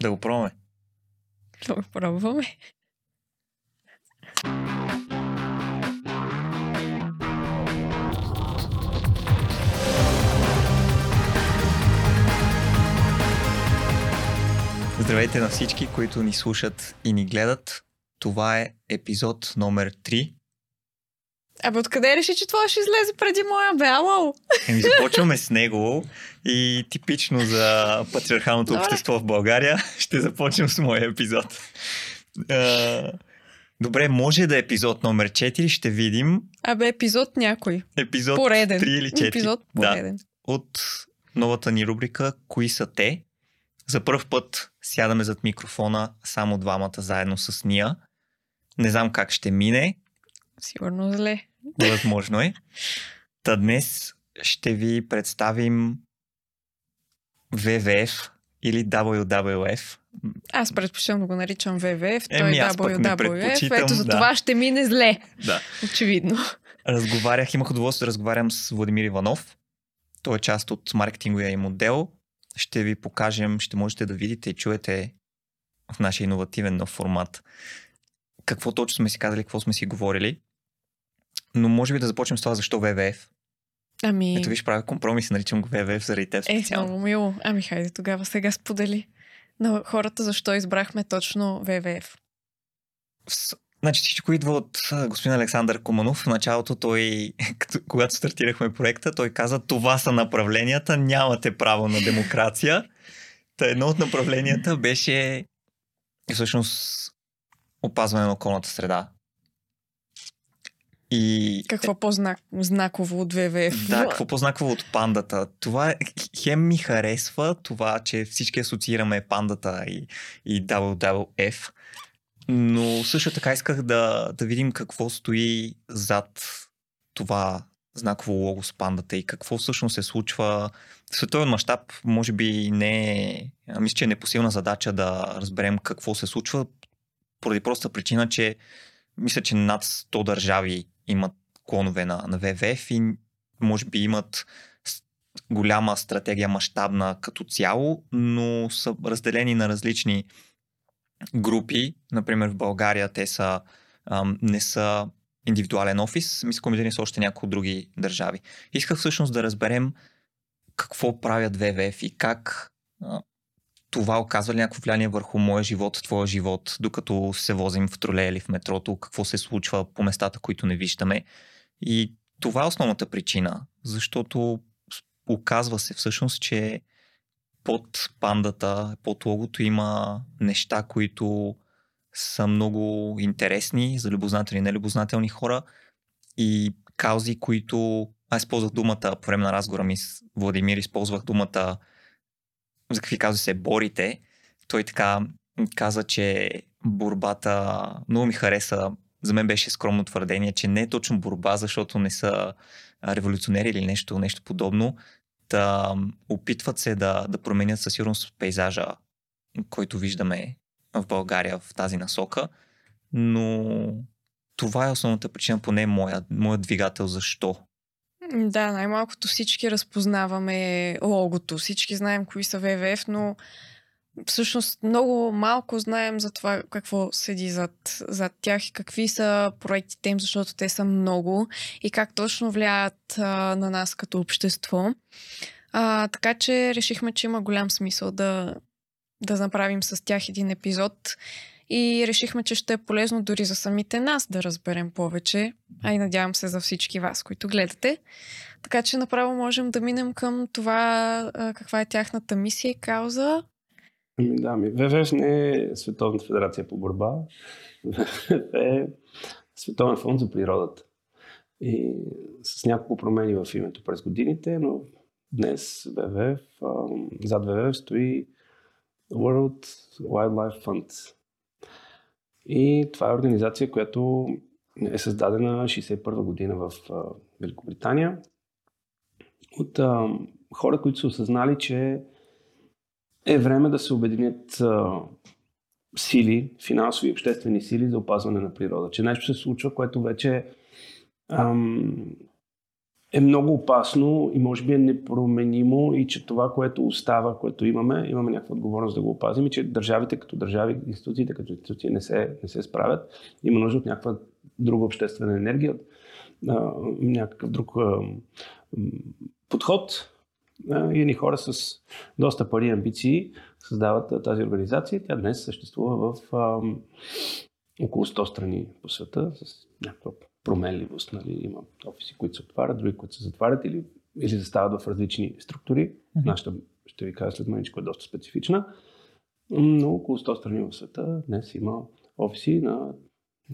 Да го пробваме. Да го пробваме. Здравейте на всички, които ни слушат и ни гледат. Това е епизод номер 3. Абе, откъде реши, че това ще излезе преди моя бе? Ало? Еми, започваме с него и типично за патриархалното Добре. общество в България ще започнем с моя епизод. Добре, може да е епизод номер 4, ще видим. Абе, епизод някой. Епизод Пореден. 3 или 4. Епизод Да, пореден. от новата ни рубрика Кои са те? За първ път сядаме зад микрофона само двамата заедно с Ния. Не знам как ще мине, Сигурно зле. Възможно е. Та днес ще ви представим ВВФ или WWF. Аз предпочитам да го наричам ВВФ, той е WWF. Ето за да. това ще мине зле. Да. Очевидно. Разговарях, имах удоволствие да разговарям с Владимир Иванов. Той е част от маркетинговия им отдел. Ще ви покажем, ще можете да видите и чуете в нашия иновативен нов формат какво точно сме си казали, какво сме си говорили. Но може би да започнем с това защо ВВФ. Ами, Ето виж, правя компромис, наричам го ВВФ заради теб е, специално. много мило. Ами, хайде тогава сега сподели на хората защо избрахме точно ВВФ. Значи всичко идва от господин Александър Куманов. В началото той, когато стартирахме проекта, той каза това са направленията, нямате право на демокрация. Та едно от направленията беше всъщност опазване на околната среда. И Какво по-знаково от ВВФ? да, какво по-знаково от пандата? Това е- хем ми харесва това, че всички асоциираме пандата и, и WWF, но също така исках да, да видим какво стои зад това знаково лого с пандата и какво всъщност се случва в световен мащаб. Може би не е, мисля, че е непосилна задача да разберем какво се случва, поради проста причина, че мисля, че над 100 държави имат клонове на, на ВВФ и може би имат голяма стратегия, мащабна като цяло, но са разделени на различни групи. Например, в България те са, ам, не са индивидуален офис, ми са комбинирани с още някои други държави. Исках всъщност да разберем какво правят ВВФ и как това оказва ли някакво влияние върху моя живот, твоя живот, докато се возим в тролея или в метрото, какво се случва по местата, които не виждаме. И това е основната причина, защото оказва се всъщност, че под пандата, под логото има неща, които са много интересни за любознателни и нелюбознателни хора и каузи, които аз използвах думата по време на разговора ми с Владимир, използвах думата за какви каузи се борите. Той така каза, че борбата много ми хареса. За мен беше скромно твърдение, че не е точно борба, защото не са революционери или нещо, нещо подобно. Да опитват се да, да променят със сигурност пейзажа, който виждаме в България в тази насока. Но това е основната причина, поне моя, моят двигател защо. Да, най-малкото всички разпознаваме логото, всички знаем кои са ВВФ, но всъщност много малко знаем за това какво седи зад, зад тях и какви са проектите им, защото те са много и как точно влияят а, на нас като общество. А, така че решихме, че има голям смисъл да, да направим с тях един епизод и решихме, че ще е полезно дори за самите нас да разберем повече, а и надявам се за всички вас, които гледате. Така че направо можем да минем към това каква е тяхната мисия и кауза. Ами Да, ми ВВФ не е Световната федерация по борба. ВВФ е Световен фонд за природата. И с няколко промени в името през годините, но днес ВВФ, зад ВВФ стои World Wildlife Fund. И това е организация, която е създадена 61 година в Великобритания от а, хора, които са осъзнали, че е време да се обединят а, сили, финансови и обществени сили за опазване на природа. Че нещо се случва, което вече ам, е много опасно и може би е непроменимо и че това, което остава, което имаме, имаме някаква отговорност да го опазим и че държавите като държави, институциите като институции не се, не се справят. Има нужда от някаква друга обществена енергия, някакъв друг подход. И едни хора с доста пари и амбиции създават тази организация. Тя днес съществува в около 100 страни по света с някаква променливост. Нали? Има офиси, които се отварят, други, които се затварят или, или застават в различни структури. Mm-hmm. Нашата, ще ви кажа след че е доста специфична. Но около 100 страни в света днес има офиси на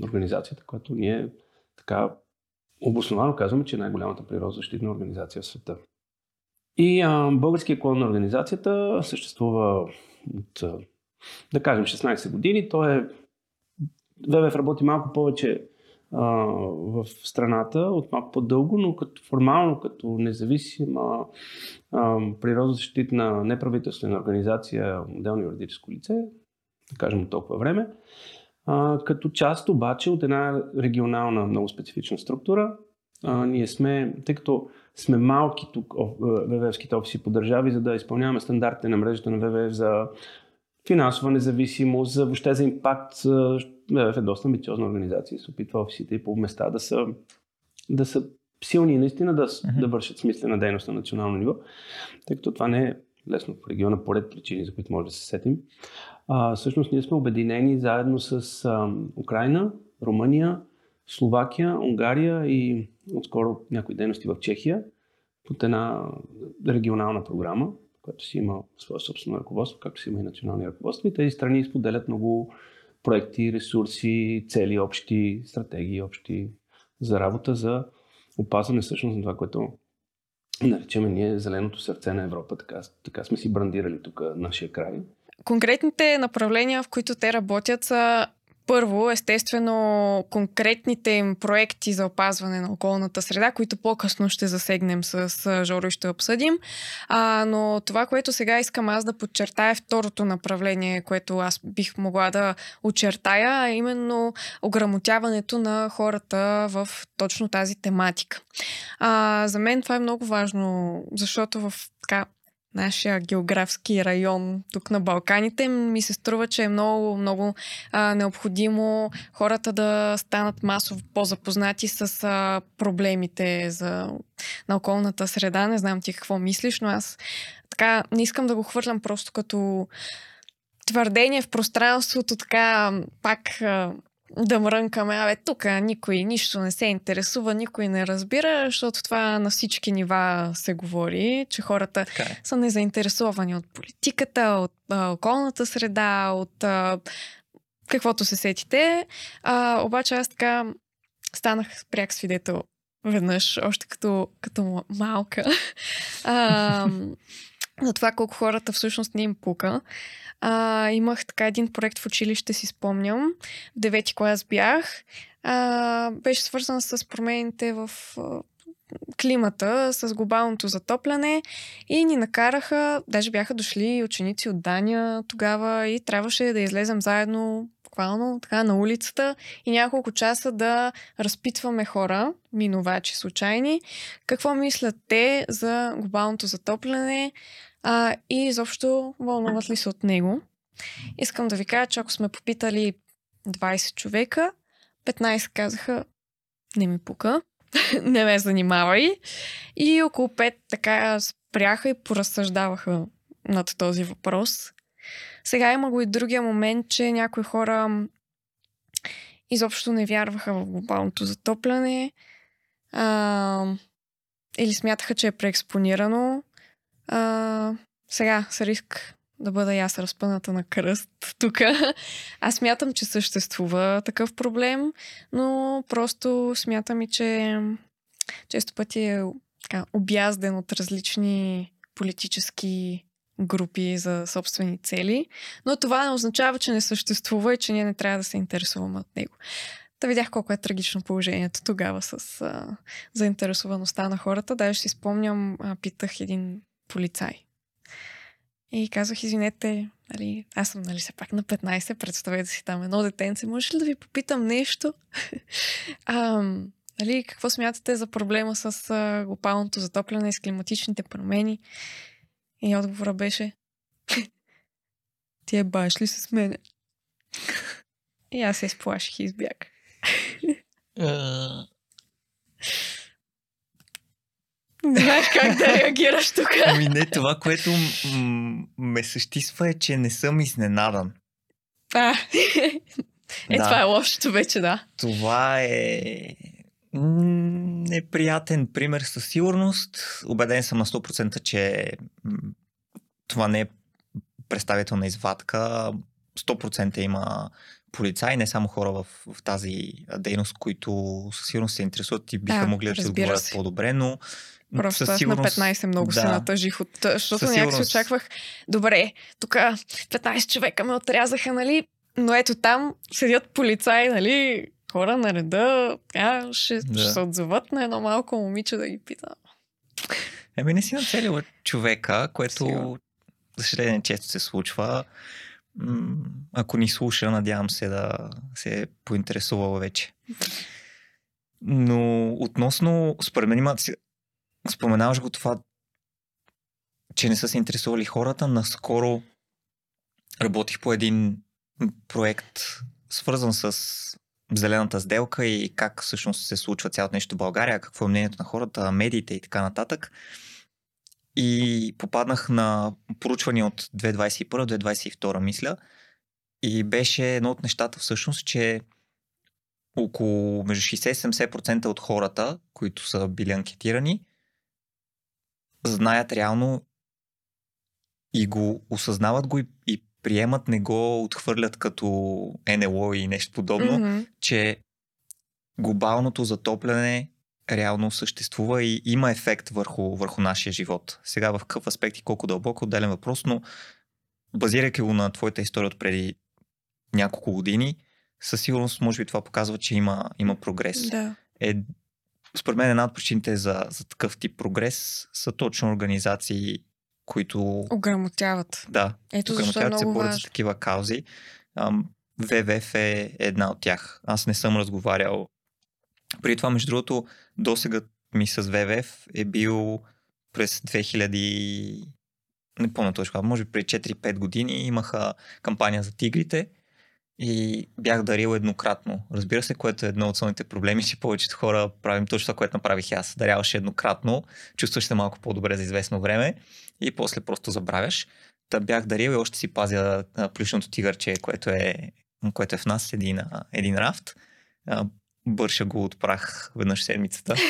организацията, която ние така обосновано казваме, че е най-голямата природозащитна организация в света. И а, българския клон на организацията съществува от, да кажем, 16 години. Той е ВВФ работи малко повече а, в страната от малко по-дълго, но като формално, като независима природозащитна неправителствена организация, отделно юридическо лице, да кажем толкова време, а, като част обаче от една регионална много специфична структура. А, ние сме, тъй като сме малки тук, ВВФските офиси по държави, за да изпълняваме стандартите на мрежата на ВВФ за финансова независимост, за въобще за импакт. Е доста амбициозна организация се опитва офисите и по места да са, да са силни и наистина да, uh-huh. да вършат смислена дейност на национално ниво, тъй като това не е лесно в региона по ред причини, за които може да се сетим. А, всъщност ние сме обединени заедно с а, Украина, Румъния, Словакия, Унгария и отскоро някои дейности в Чехия под една регионална програма, която си има свое собствено ръководство, както си има и национални ръководства. И тези страни споделят много проекти, ресурси, цели, общи стратегии, общи за работа за опазване всъщност на това, което наричаме ние зеленото сърце на Европа. Така, така сме си брандирали тук нашия край. Конкретните направления, в които те работят са първо, естествено, конкретните им проекти за опазване на околната среда, които по-късно ще засегнем с Жоро и ще обсъдим. А, но това, което сега искам аз да подчертая е второто направление, което аз бих могла да очертая, е именно ограмотяването на хората в точно тази тематика. А, за мен това е много важно, защото в така нашия географски район тук на Балканите, ми се струва, че е много, много а, необходимо хората да станат масово по-запознати с а, проблемите за, на околната среда. Не знам ти какво мислиш, но аз така не искам да го хвърлям просто като твърдение в пространството, така пак а, да мрънкаме, абе, тук никой нищо не се интересува, никой не разбира, защото това на всички нива се говори, че хората е. са незаинтересовани от политиката, от а, околната среда, от а, каквото се сетите. А, обаче аз така станах пряк свидетел веднъж, още като, като малка, а, за това колко хората всъщност не им пука. А, имах така един проект в училище, си спомням. В девети клас бях. А, беше свързан с промените в климата, с глобалното затопляне и ни накараха, даже бяха дошли ученици от Дания тогава и трябваше да излезем заедно буквално така на улицата и няколко часа да разпитваме хора, минувачи случайни, какво мислят те за глобалното затопляне, а, и изобщо вълнуват ли се от него. Искам да ви кажа, че ако сме попитали 20 човека, 15 казаха не ми пука, не ме занимавай. И около 5 така спряха и поразсъждаваха над този въпрос. Сега има го и другия момент, че някои хора изобщо не вярваха в глобалното затопляне а, или смятаха, че е преекспонирано а, сега, с риск да бъда и аз разпъната на кръст тук. Аз смятам, че съществува такъв проблем, но просто смятам и, че често пъти е така, обязден от различни политически групи за собствени цели, но това не означава, че не съществува и че ние не трябва да се интересуваме от него. Та видях колко е трагично положението тогава с а, заинтересоваността на хората. Даже си спомням, а, питах един полицай. И казах, извинете, нали, аз съм нали, все пак на 15, представете си там едно детенце, може ли да ви попитам нещо? а, Дали, какво смятате за проблема с а, затопляне и с климатичните промени? И отговора беше Ти е баш ли с мене? И аз се изплаших и избягах. Не знаеш как да реагираш тук. Ами не, това, което м- ме същисва е, че не съм изненадан. А, е, Да. това е лошото вече, да. Това е неприятен пример със сигурност. Убеден съм на 100%, че това не е представителна извадка. 100% има полицаи, не само хора в, в тази дейност, които със сигурност се интересуват и биха Да, могли да се отговорят по-добре, но Просто аз сигурност, на 15 много се да. натъжих, от, защото Със някак си сигурност. очаквах, добре, тук 15 човека ме отрязаха, нали, но ето там седят полицаи, нали, хора на реда, а, ще, Да. ще се отзоват на едно малко момиче да ги пита. Еми не си нацелила човека, което Сигурно. за съжаление често се случва. Ако ни слуша, надявам се да се е поинтересувала вече. Но относно, според мен има, споменаваш го това, че не са се интересували хората. Наскоро работих по един проект, свързан с зелената сделка и как всъщност се случва цялото нещо в България, какво е мнението на хората, медиите и така нататък. И попаднах на поручване от 2021-2022, мисля. И беше едно от нещата всъщност, че около между 60-70% от хората, които са били анкетирани, знаят реално и го осъзнават го и, и приемат, не го отхвърлят като НЛО и нещо подобно, Мгм. че глобалното затопляне реално съществува и има ефект върху, върху нашия живот. Сега в какъв аспект и колко дълбоко, отделен въпрос, но базирайки го на твоята история от преди няколко години, със сигурност може би това показва, че има, има прогрес. Да. Е, според мен една от причините за, за такъв тип прогрес са точно организации, които Ограмотяват. да, Ето защо е Ограмотяват се много борят за важно. такива каузи. Ам, ВВФ е една от тях. Аз не съм разговарял. При това, между другото, досегът ми с ВВФ е бил през 2000... Не помня точно, може би преди 4-5 години имаха кампания за тигрите и бях дарил еднократно. Разбира се, което е едно от основните проблеми, че повечето хора правим точно това, което направих аз. Даряваш еднократно, чувстваш се малко по-добре за известно време и после просто забравяш. Та бях дарил и още си пазя плюшното тигърче, което е, което е в нас, един, един рафт. Бърша го от прах веднъж седмицата.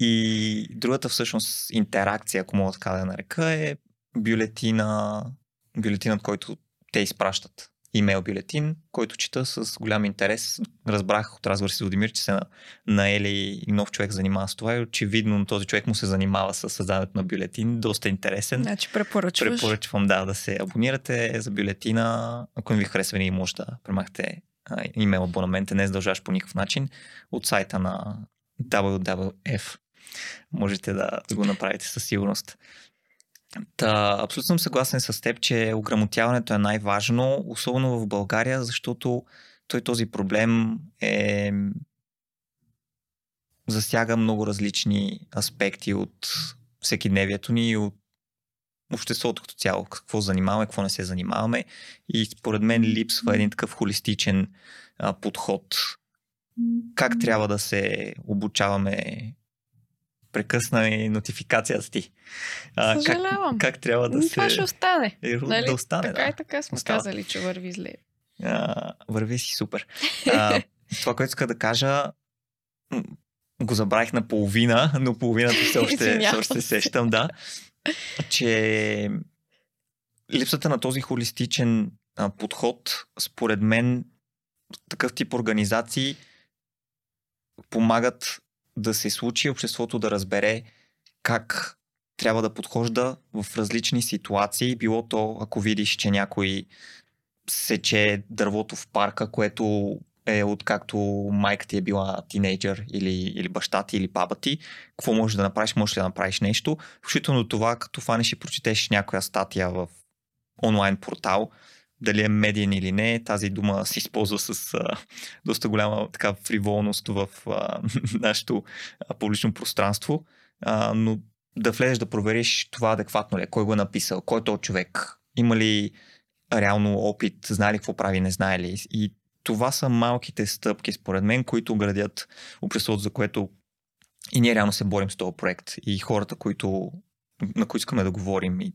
И другата всъщност интеракция, ако мога така да нарека, е бюлетина, бюлетинът, който те изпращат. Имейл бюлетин, който чета с голям интерес. Разбрах от разговор с Владимир, че се на, наели нов човек занимава с това и очевидно този човек му се занимава с създаването на бюлетин. Доста интересен. Значи препоръчваш. Препоръчвам да, да се абонирате за бюлетина. Ако не ви харесва, винаги може да премахте имейл абонамента, не задължаваш по никакъв начин от сайта на WWF. Можете да го направите със сигурност. Та, абсолютно съм съгласен с теб, че ограмотяването е най-важно, особено в България, защото той този проблем е засяга много различни аспекти от всекидневието ни и от обществото като цяло, какво занимаваме, какво не се занимаваме. И според мен липсва един такъв холистичен а, подход. Как трябва да се обучаваме прекъсна и нотификацията ти. А, как, Съжалявам. как трябва да Ами, се... Това ще остане. е, Нали? да остане, така да. и така сме Остава. казали, че върви зле. А, върви си супер. А, това, което иска да кажа, го забравих на половина, но половината все още, все още се се. сещам, да. Че липсата на този холистичен а, подход, според мен, такъв тип организации помагат да се случи обществото да разбере как трябва да подхожда в различни ситуации, било то ако видиш, че някой сече дървото в парка, което е откакто майка ти е била тинейджър или, или баща ти или баба ти, какво можеш да направиш, можеш ли да направиш нещо. Включително това, като фанеш и прочетеш някоя статия в онлайн портал, дали е медиен или не, тази дума се използва с а, доста голяма така фриволност в а, нашето а, публично пространство, а, но да влезеш да провериш това адекватно ли е, кой го е написал, кой е този човек, има ли реално опит, знае ли какво прави, не знае ли. И това са малките стъпки, според мен, които градят обществото, за което и ние реално се борим с този проект. И хората, които, на които искаме да говорим. И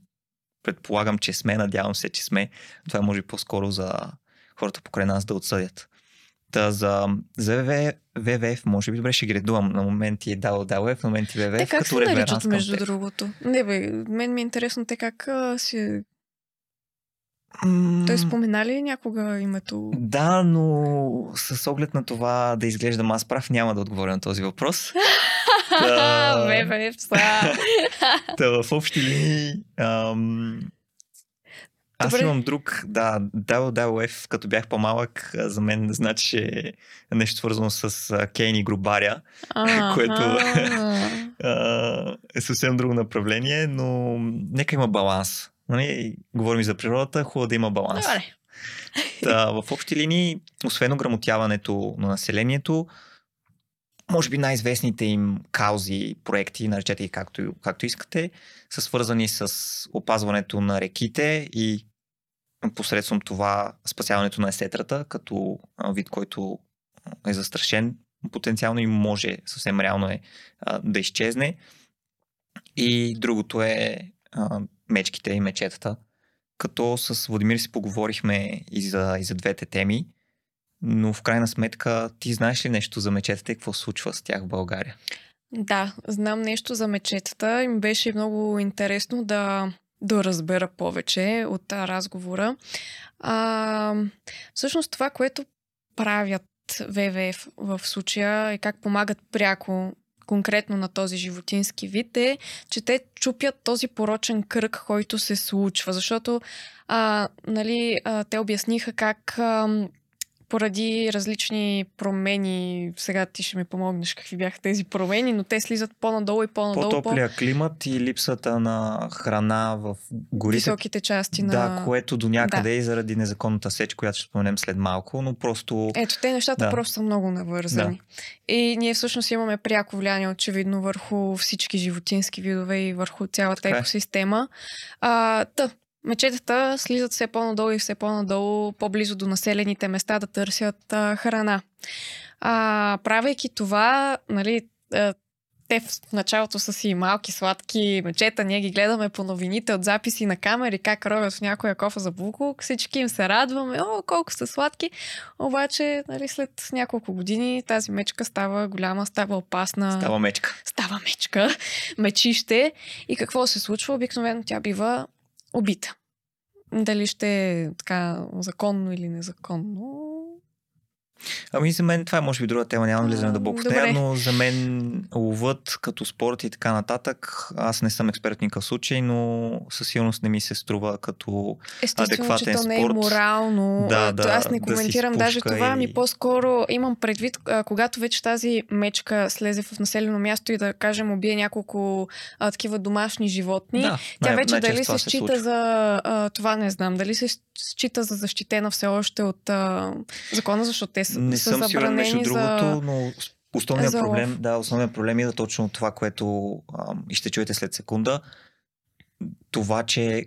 предполагам, че сме, надявам се, че сме. Това е може по-скоро за хората покрай нас да отсъдят. Та за, за ВВ, ВВФ, може би добре ще ги редувам. На моменти е дал DLF, на моменти ВВФ. Те как като се наричат, между теб. другото? Не бе, мен ми е интересно те как а, си... Той спомена ли някога името? Да, но с оглед на това да изглеждам аз прав, няма да отговоря на този въпрос. Та- пса. Та в общи линии ам, аз Добре. имам друг, да, WWF, като бях по-малък, за мен значеше нещо свързано с Кейн и Грубаря. Което- Аха. А, е съвсем друго направление, но нека има баланс. Нали? Говорим и за природата, хубаво да има баланс. Добре. Та, в общи линии, освен ограмотяването на населението, може би най-известните им каузи, проекти, наречете ги както, както искате, са свързани с опазването на реките и посредством това спасяването на есетрата, като вид, който е застрашен потенциално и може съвсем реално е да изчезне. И другото е мечките и мечетата. Като с Владимир си поговорихме и за, и за двете теми, но в крайна сметка ти знаеш ли нещо за мечетата и какво случва с тях в България? Да, знам нещо за мечетата и ми беше много интересно да, да разбера повече от разговора. А, всъщност това, което правят ВВФ в случая и как помагат пряко конкретно на този животински вид е, че те чупят този порочен кръг, който се случва. Защото а, нали, а, те обясниха как а, поради различни промени, сега ти ще ми помогнеш какви бяха тези промени, но те слизат по-надолу и по-надолу по По-топлия климат и липсата на храна в горите. високите части на... Да, което до някъде да. и заради незаконната сеч, която ще споменем след малко, но просто... Ето, те нещата Да. просто са много навързани. И ние всъщност имаме пряко влияние, очевидно, върху всички животински видове и върху цялата Така е. екосистема. А, та, мечетата слизат все по-надолу и все по-надолу, по-близо до населените места да търсят а, храна. А, правейки това, нали, а, те в началото са си малки, сладки мечета, ние ги гледаме по новините от записи на камери, как ровят в някоя кофа за буклук, всички им се радваме, о, колко са сладки, обаче нали, след няколко години тази мечка става голяма, става опасна, Става мечка. става мечка, мечище и какво се случва? Обикновено тя бива убита. Дали ще е така законно или незаконно, Ами за мен това е може би друга тема, няма да влизаме дълбоко в нея, но за мен ловът като спорт и така нататък, аз не съм експерт в никакъв случай, но със сигурност не ми се струва като Естествено, че адекватен то не е морално. Да, то да, аз не да коментирам даже спушка това, и- ами по-скоро имам предвид, когато вече тази мечка слезе в населено място и да кажем убие няколко а, такива домашни животни, Да, тя най- вече дали се се счита случва. за а, това не знам, дали се счита за защитена все още от а, закона, защото те Не са съм сигурен между забранени другото, за... но основният за проблем, да, основният проблем е да точно това, което ам, и ще чуете след секунда. Това, че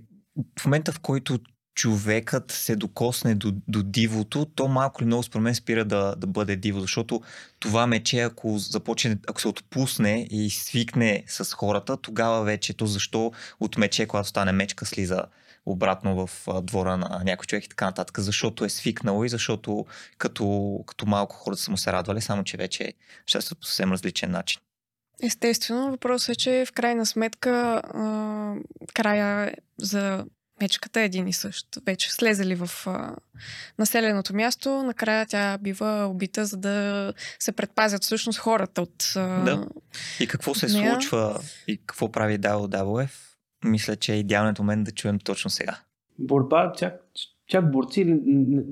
в момента в който човекът се докосне до, до дивото, то малко или много според мен спира да, да бъде диво, защото това мече, ако започне, ако се отпусне и свикне с хората, тогава вече то защо от мече, когато стане мечка, слиза обратно в двора на някой човек и така нататък, защото е свикнало и защото като, като малко хората са му се радвали, само че вече са по съвсем различен начин. Естествено, въпросът е, че в крайна сметка а, края за мечката е един и същ. Вече слезали в а, населеното място, накрая тя бива убита, за да се предпазят всъщност хората от... А, Да. И какво се нея. случва и какво прави WWF, мисля, че е идеалният момент да чуем точно сега. борба, чак, чак борци.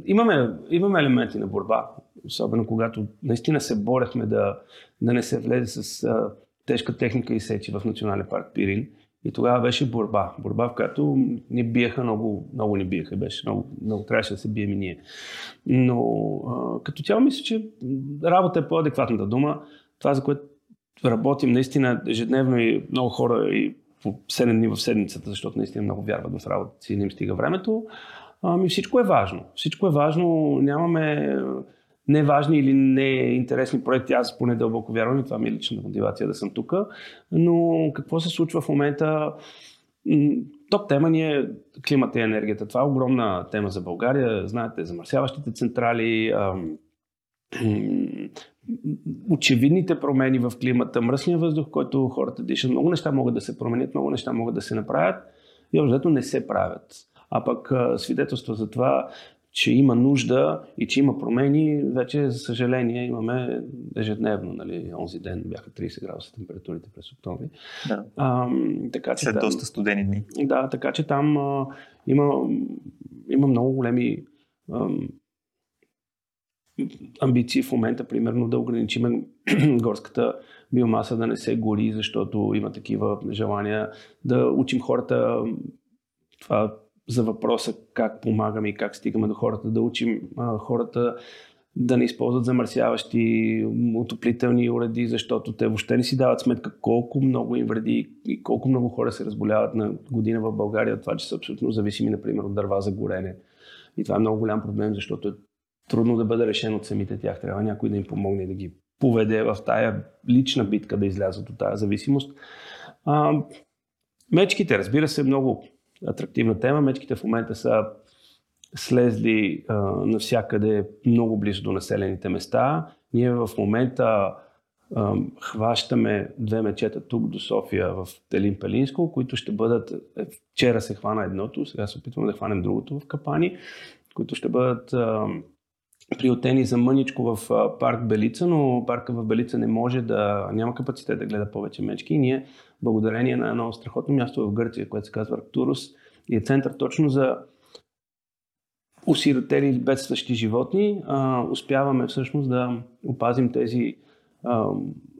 Имаме, имаме елементи на борба, особено когато наистина се борехме да, да не се влезе с а, тежка техника и сечи в Национален парк Пирин. И тогава беше борба. Борба, в която ни биеха много, много ни биеха. Беше много, много трябваше да се бием и ние. Но а, като цяло мисля, че работа е по-адекватната дума. Това, за което работим наистина ежедневно и много хора и по 7 дни в седмицата, защото наистина много вярват в работата си и не им стига времето. Ами всичко е важно. Всичко е важно. Нямаме неважни или неинтересни проекти. Аз поне дълбоко вярвам и това ми е лична мотивация да съм тук. Но какво се случва в момента? Топ тема ни е климата и енергията. Това е огромна тема за България. Знаете, замърсяващите централи, очевидните промени в климата, мръсния въздух, който хората дишат. Много неща могат да се променят, много неща могат да се направят и общо не се правят. А пък свидетелство за това, че има нужда и че има промени, вече, за съжаление, имаме ежедневно. Нали, онзи ден бяха 30 градуса температурите през октомври. Да. А, така, че След там, доста студени дни. Да, така че там а, има, има много големи амбиции в момента, примерно да ограничим горската биомаса да не се гори, защото има такива желания да учим хората това за въпроса как помагаме и как стигаме до хората, да учим а, хората да не използват замърсяващи отоплителни уреди, защото те въобще не си дават сметка колко много им вреди и колко много хора се разболяват на година в България от това, че са абсолютно зависими, например, от дърва за горене. И това е много голям проблем, защото е трудно да бъде решен от самите тях. Трябва някой да им помогне да ги поведе в тая лична битка да излязат от тази зависимост. А, мечките, разбира се, много атрактивна тема. Мечките в момента са слезли а, навсякъде много близо до населените места. Ние в момента а, хващаме две мечета тук до София в Телин Пелинско, които ще бъдат, е, вчера се хвана едното, сега се опитваме да хванем другото в Капани, които ще бъдат а, приотени за мъничко в парк Белица, но парка в Белица не може да, няма капацитет да гледа повече мечки. И ние, благодарение на едно страхотно място в Гърция, което се казва Арктурус, и е център точно за осиротели или бедстващи животни, а, успяваме всъщност да опазим тези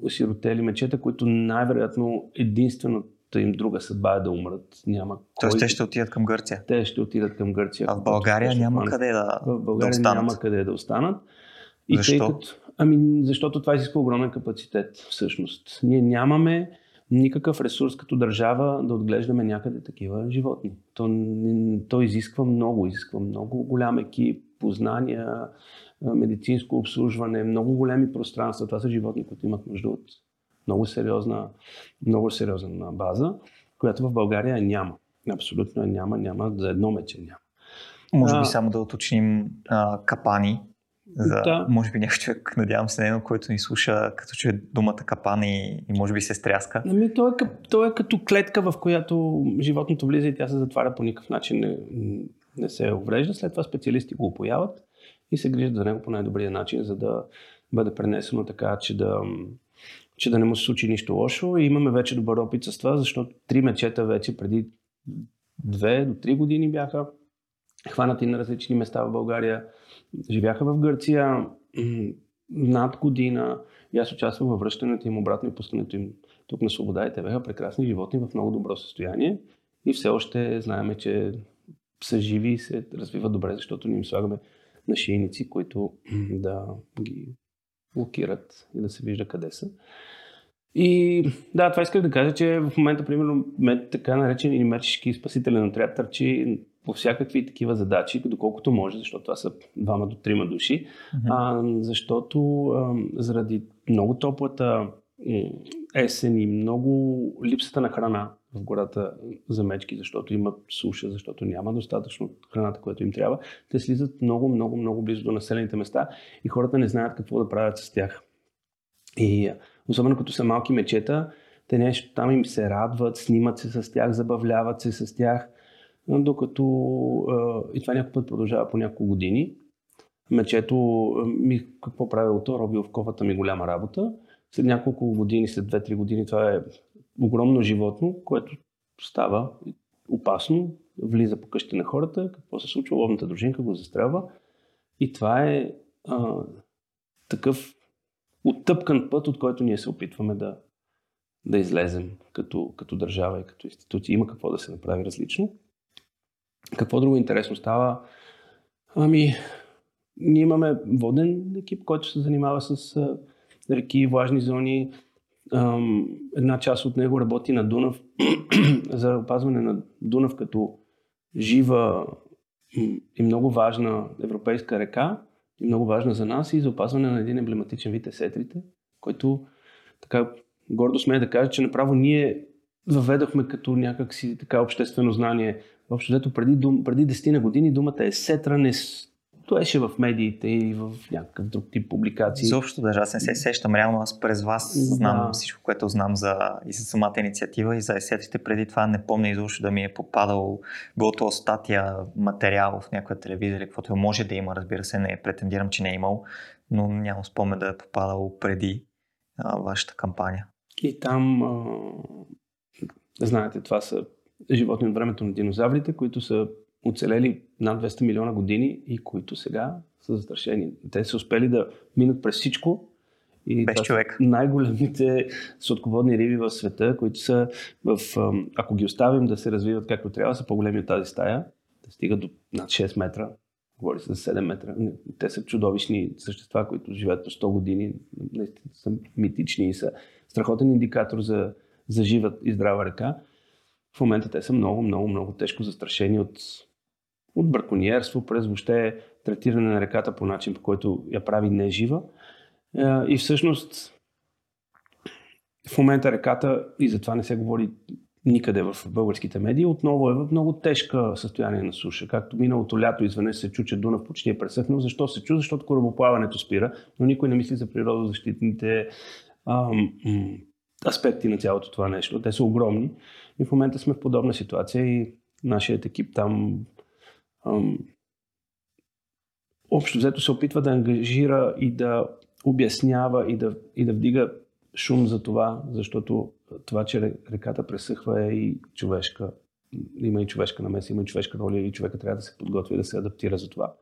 осиротели мечета, които най-вероятно единствено им друга съдба е да умрат. Няма Тоест кой... те ще отидат към Гърция? Те ще отидат към Гърция. А в България няма къде да В България да останат. няма къде да останат. И Защо? Тъй като, ами, защото това изисква огромен капацитет всъщност. Ние нямаме никакъв ресурс като държава да отглеждаме някъде такива животни. То, то изисква много, изисква много голям екип, познания, медицинско обслужване, много големи пространства. Това са животни, които имат нужда от много сериозна, много сериозна база, която в България няма. Абсолютно няма, няма, за едно мече няма. Може би само да уточним а, капани, за, да. може би някой човек, надявам се, не който ни слуша, като че думата капан и, и може би се стряска. Ами, то, е, то е като клетка, в която животното влиза и тя се затваря по никакъв начин, не, не се уврежда. След това специалисти го опояват и се грижат за него по най-добрия начин, за да бъде пренесено така, че да, че да не му се случи нищо лошо. И имаме вече добър опит с това, защото три мечета вече преди две до три години бяха хванати на различни места в България. Живяха в Гърция над година и аз участвах във връщането им обратно и пускането им тук на свобода и те бяха прекрасни животни в много добро състояние и все още знаеме, че са живи и се развиват добре, защото ни им слагаме на шийници, които да ги блокират и да се вижда къде са. И да, това исках да кажа, че в момента, примерно, така наречен мечешки спасителен отряд търчи по всякакви такива задачи, доколкото може, защото това са двама до трима души, mm-hmm. а, защото а, заради много топлата есен и много липсата на храна в гората за мечки, защото имат суша, защото няма достатъчно храната, която им трябва, те слизат много, много, много близо до населените места и хората не знаят какво да правят с тях. И особено като са малки мечета, те нещо там им се радват, снимат се с тях, забавляват се с тях – докато и това някой път продължава по няколко години. Мечето ми какво правилото, роби в ковата ми голяма работа. След няколко години, след 2-3 години, това е огромно животно, което става опасно, влиза по къщите на хората, какво се случва, ловната дружинка го застрелва. И това е а, такъв оттъпкан път, от който ние се опитваме да, да излезем като, като държава и като институция. Има какво да се направи различно. Какво друго интересно става? Ами, ние имаме воден екип, който се занимава с реки, влажни зони. Една част от него работи на Дунав за опазване на Дунав като жива и много важна европейска река и много важна за нас и за опазване на един емблематичен вид есетрите, който така гордо сме да кажа, че направо ние въведохме като някакси така обществено знание. Общо взето преди, преди 10 на години думата есетра не стоеше в медиите и в някакъв друг тип публикации. Изобщо даже аз не се сещам. Реално аз през вас знам да. всичко, което знам за, и за самата инициатива и за есетите. Преди това не помня изобщо да ми е попадал готова статия, материал в някоя телевизия или каквото може да има. Разбира се, не претендирам, че не е имал, но нямам спомен да е попадал преди а, вашата кампания. И там, а, знаете, това са животни от времето на динозаврите, които са оцелели над 200 милиона години и които сега са застрашени. Те са успели да минат през всичко и Без човек. най-големите сладководни риби в света, които са в, ако ги оставим да се развиват както трябва, са по-големи от тази стая, да стигат до над 6 метра, говори се за 7 метра. Те са чудовищни същества, които живеят по 100 години, наистина са митични и са страхотен индикатор за, за жива и здрава река. В момента те са много, много, много тежко застрашени от от браконьерство, през въобще третиране на реката по начин, по който я прави нежива. Е, и всъщност в момента реката, и затова не се говори никъде в българските медии, отново е в много тежка състояние на суша. Както миналото лято изведнъж се чу, че Дунав почти е пресъхнал. Защо се чу? Защото корабоплаването спира, но никой не мисли за природозащитните ам, аспекти на цялото това нещо. Те са огромни и в момента сме в подобна ситуация и нашият екип там общо взето се опитва да ангажира и да обяснява и да, и да вдига шум за това, защото това, че реката пресъхва е и човешка. Има и човешка намеса, има и човешка роля и човека трябва да се подготви да се адаптира за това.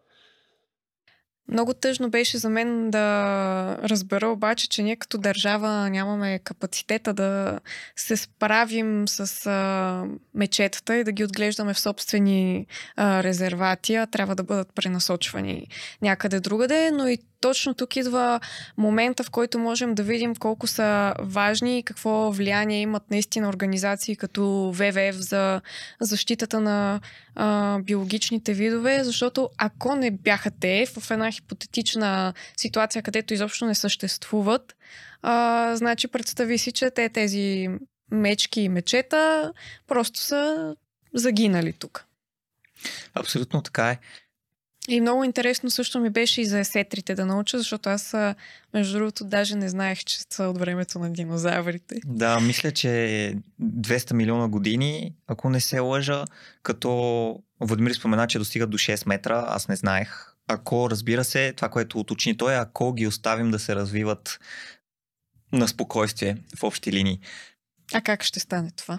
Много тъжно беше за мен да разбера обаче, че ние като държава нямаме капацитета да се справим с а, мечетата и да ги отглеждаме в собствени а, резервати, а трябва да бъдат пренасочвани някъде другаде, но и точно тук идва момента, в който можем да видим колко са важни и какво влияние имат наистина организации като ВВФ за защитата на а, биологичните видове, защото ако не бяха те в една хипотетична ситуация, където изобщо не съществуват, а, значи представи си, че те тези мечки и мечета просто са загинали тук. Абсолютно така е. И много интересно също ми беше и за есетрите да науча, защото аз, между другото, даже не знаех, че са от времето на динозаврите. Да, мисля, че 200 милиона години, ако не се лъжа, като Владимир спомена, че достигат до 6 метра, аз не знаех. Ако, разбира се, това, което уточни той, ако ги оставим да се развиват на спокойствие в общи линии. А как ще стане това?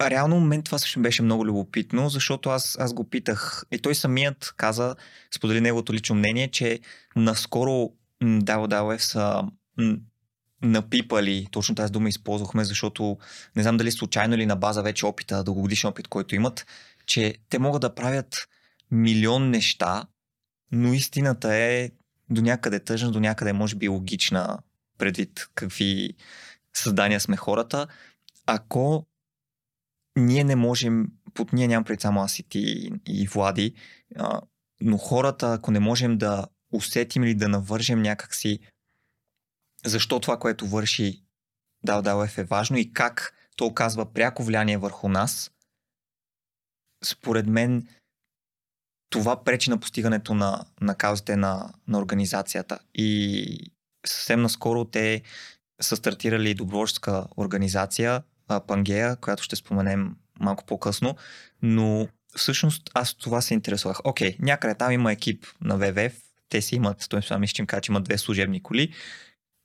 Реално мен това също беше много любопитно, защото аз, аз го питах и той самият каза, сподели неговото лично мнение, че наскоро WWF са напипали, точно тази дума използвахме, защото не знам дали случайно или на база вече опита, дългогодишен опит, който имат, че те могат да правят милион неща, но истината е до някъде тъжна, до някъде може би логична, предвид какви създания сме хората. Ако ние не можем, под ние нямам пред само аз и ти и Влади, а, но хората, ако не можем да усетим или да навържем някакси защо това, което върши DAO е важно и как то оказва пряко влияние върху нас, според мен това пречи на постигането на, на каузите на, на организацията. И съвсем наскоро те са стартирали доброволческа организация, Пангея, която ще споменем малко по-късно, но всъщност аз това се интересувах. Окей, някъде там има екип на ВВФ, те си имат, той ми мисля, че имат две служебни коли,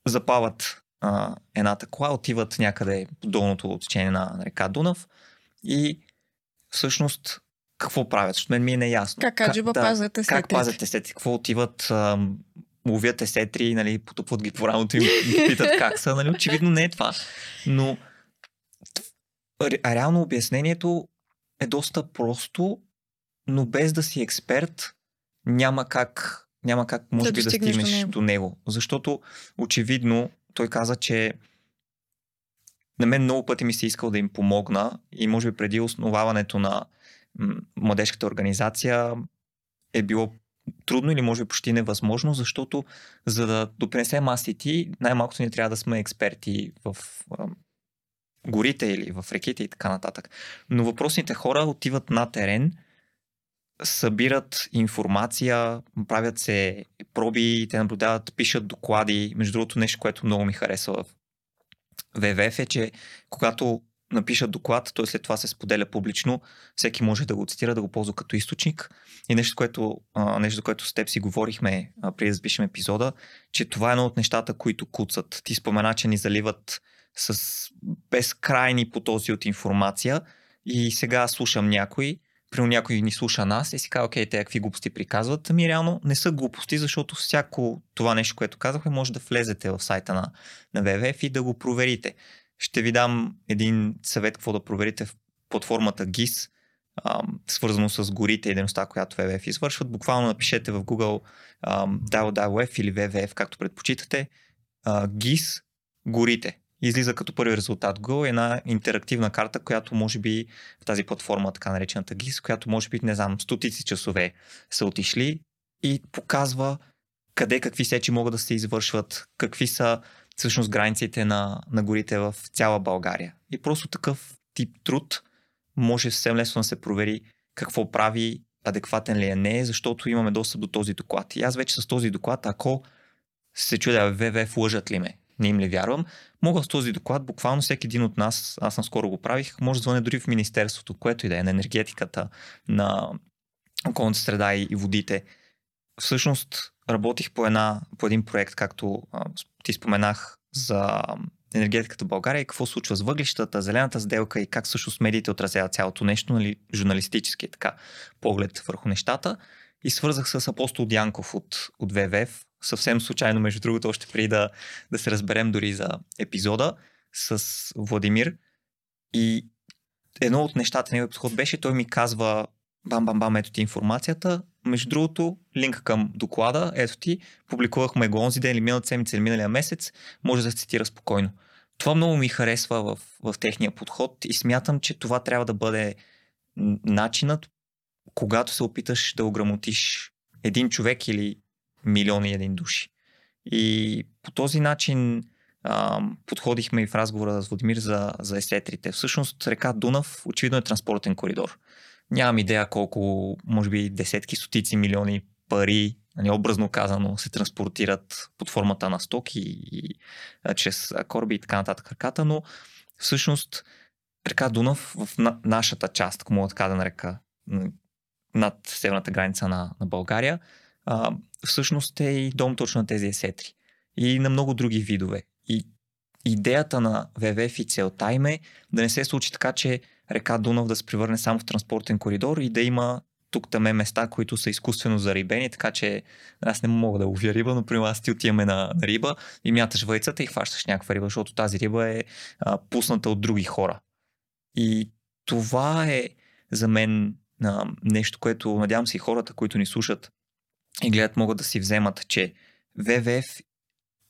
запават а, едната кола, отиват някъде по долното течение на река Дунав и всъщност какво правят? Защото мен ми е неясно. Как аджиба да, пазят? Как пазят есетри? Какво отиват, а, ловят есетри, нали, потупват ги по рамото и питат как са. Нали? Очевидно не е това. Но ре- реално обяснението е доста просто, но без да си експерт, няма как, няма как може Да би да достигнеш до стигнеш него. до него. Защото очевидно той каза, че на мен много пъти ми се искал да им помогна и може би преди основаването на младежката организация е било трудно или може би почти невъзможно, защото за да допринесем аз и ти, най-малкото ни трябва да сме експерти в горите или в реките и така нататък. Но въпросните хора отиват на терен, събират информация, правят се проби, те наблюдават, пишат доклади. Между другото, нещо, което много ми харесва в ВВФ е, че когато напишат доклад, той след това се споделя публично, всеки може да го цитира, да го ползва като източник. И нещо, което, нещо което с теб си говорихме а, преди да запишем епизода, че това е едно от нещата, които куцат. Ти спомена, че ни заливат с безкрайни потоци от информация и сега слушам някой, при някой ни слуша нас и си казва, окей, те какви глупости приказват. Ами реално не са глупости, защото всяко това нещо, което казахме, може да влезете в сайта на, на WWF и да го проверите. Ще ви дам един съвет какво да проверите в платформата GIS, ам, свързано с горите и дейността, която WWF извършват. Буквално напишете в Google ам, WWF или WWF, както предпочитате, а, GIS горите. Излиза като първи резултат Go една интерактивна карта, която може би в тази платформа, така наречената GIS, която може би, не знам, стотици часове са отишли и показва къде какви сечи могат да се извършват, какви са всъщност границите на, на горите в цяла България. И просто такъв тип труд може съвсем лесно да се провери какво прави, адекватен ли е не, защото имаме достъп до този доклад. И аз вече с този доклад, ако се чудя ВВФ лъжат ли ме, не им ли вярвам, мога с този доклад, буквално всеки един от нас, аз наскоро го правих, може да звъне дори в Министерството, което и да е, на енергетиката, на околната среда и, водите. Всъщност работих по, една, по един проект, както а, ти споменах, за енергетиката в България и какво случва с въглищата, зелената сделка и как също с медиите отразяват цялото нещо, нали, журналистически така поглед върху нещата. И свързах с Апостол Дянков от, от ВВФ, съвсем случайно, между другото, още преди да, да се разберем дори за епизода с Владимир. И едно от нещата, неговия подход беше, той ми казва, бам-бам-бам, ето ти информацията. Между другото, линк към доклада, ето ти, публикувахме го онзи ден или миналата седмица или миналия месец, може да се цитира спокойно. Това много ми харесва в, в техния подход и смятам, че това трябва да бъде начинът, когато се опиташ да ограмотиш един човек или милион и един души. И по този начин а, подходихме и в разговора с Владимир за, за есетрите. Всъщност река Дунав очевидно е транспортен коридор. Нямам идея колко, може би десетки, стотици милиони пари, нали, образно казано, се транспортират под формата на стоки и, а, чрез кораби и така нататък реката, но всъщност река Дунав в на, нашата част, ако мога така да нарека, над северната граница на, на България, а, всъщност е и дом точно на тези есетри. И на много други видове. И идеята на ВВФ и целта им е да не се случи така, че река Дунав да се превърне само в транспортен коридор и да има тук там места, които са изкуствено зарибени, така че аз не мога да ловя риба, но при нас ти отиваме на, на риба и мяташ въйцата и хващаш някаква риба, защото тази риба е а, пусната от други хора. И това е за мен а, нещо, което надявам се и хората, които ни слушат и гледат, могат да си вземат, че ВВФ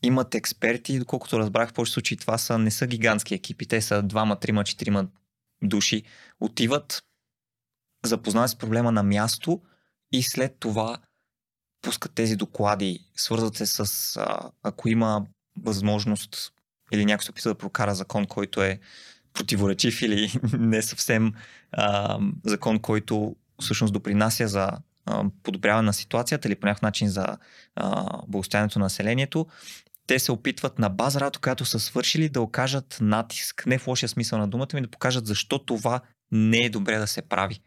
имат експерти, доколкото разбрах в повече случаи това са, не са гигантски екипи, те са двама, трима, четирима души, отиват, запознават с проблема на място и след това пускат тези доклади, свързват се с, а, ако има възможност или някой се опита да прокара закон, който е противоречив или не съвсем а, закон, който всъщност допринася за подобряване на ситуацията или по някакъв начин за благостоянието на населението, те се опитват на база работа, която са свършили, да окажат натиск, не в лошия смисъл на думата ми, да покажат защо това не е добре да се прави.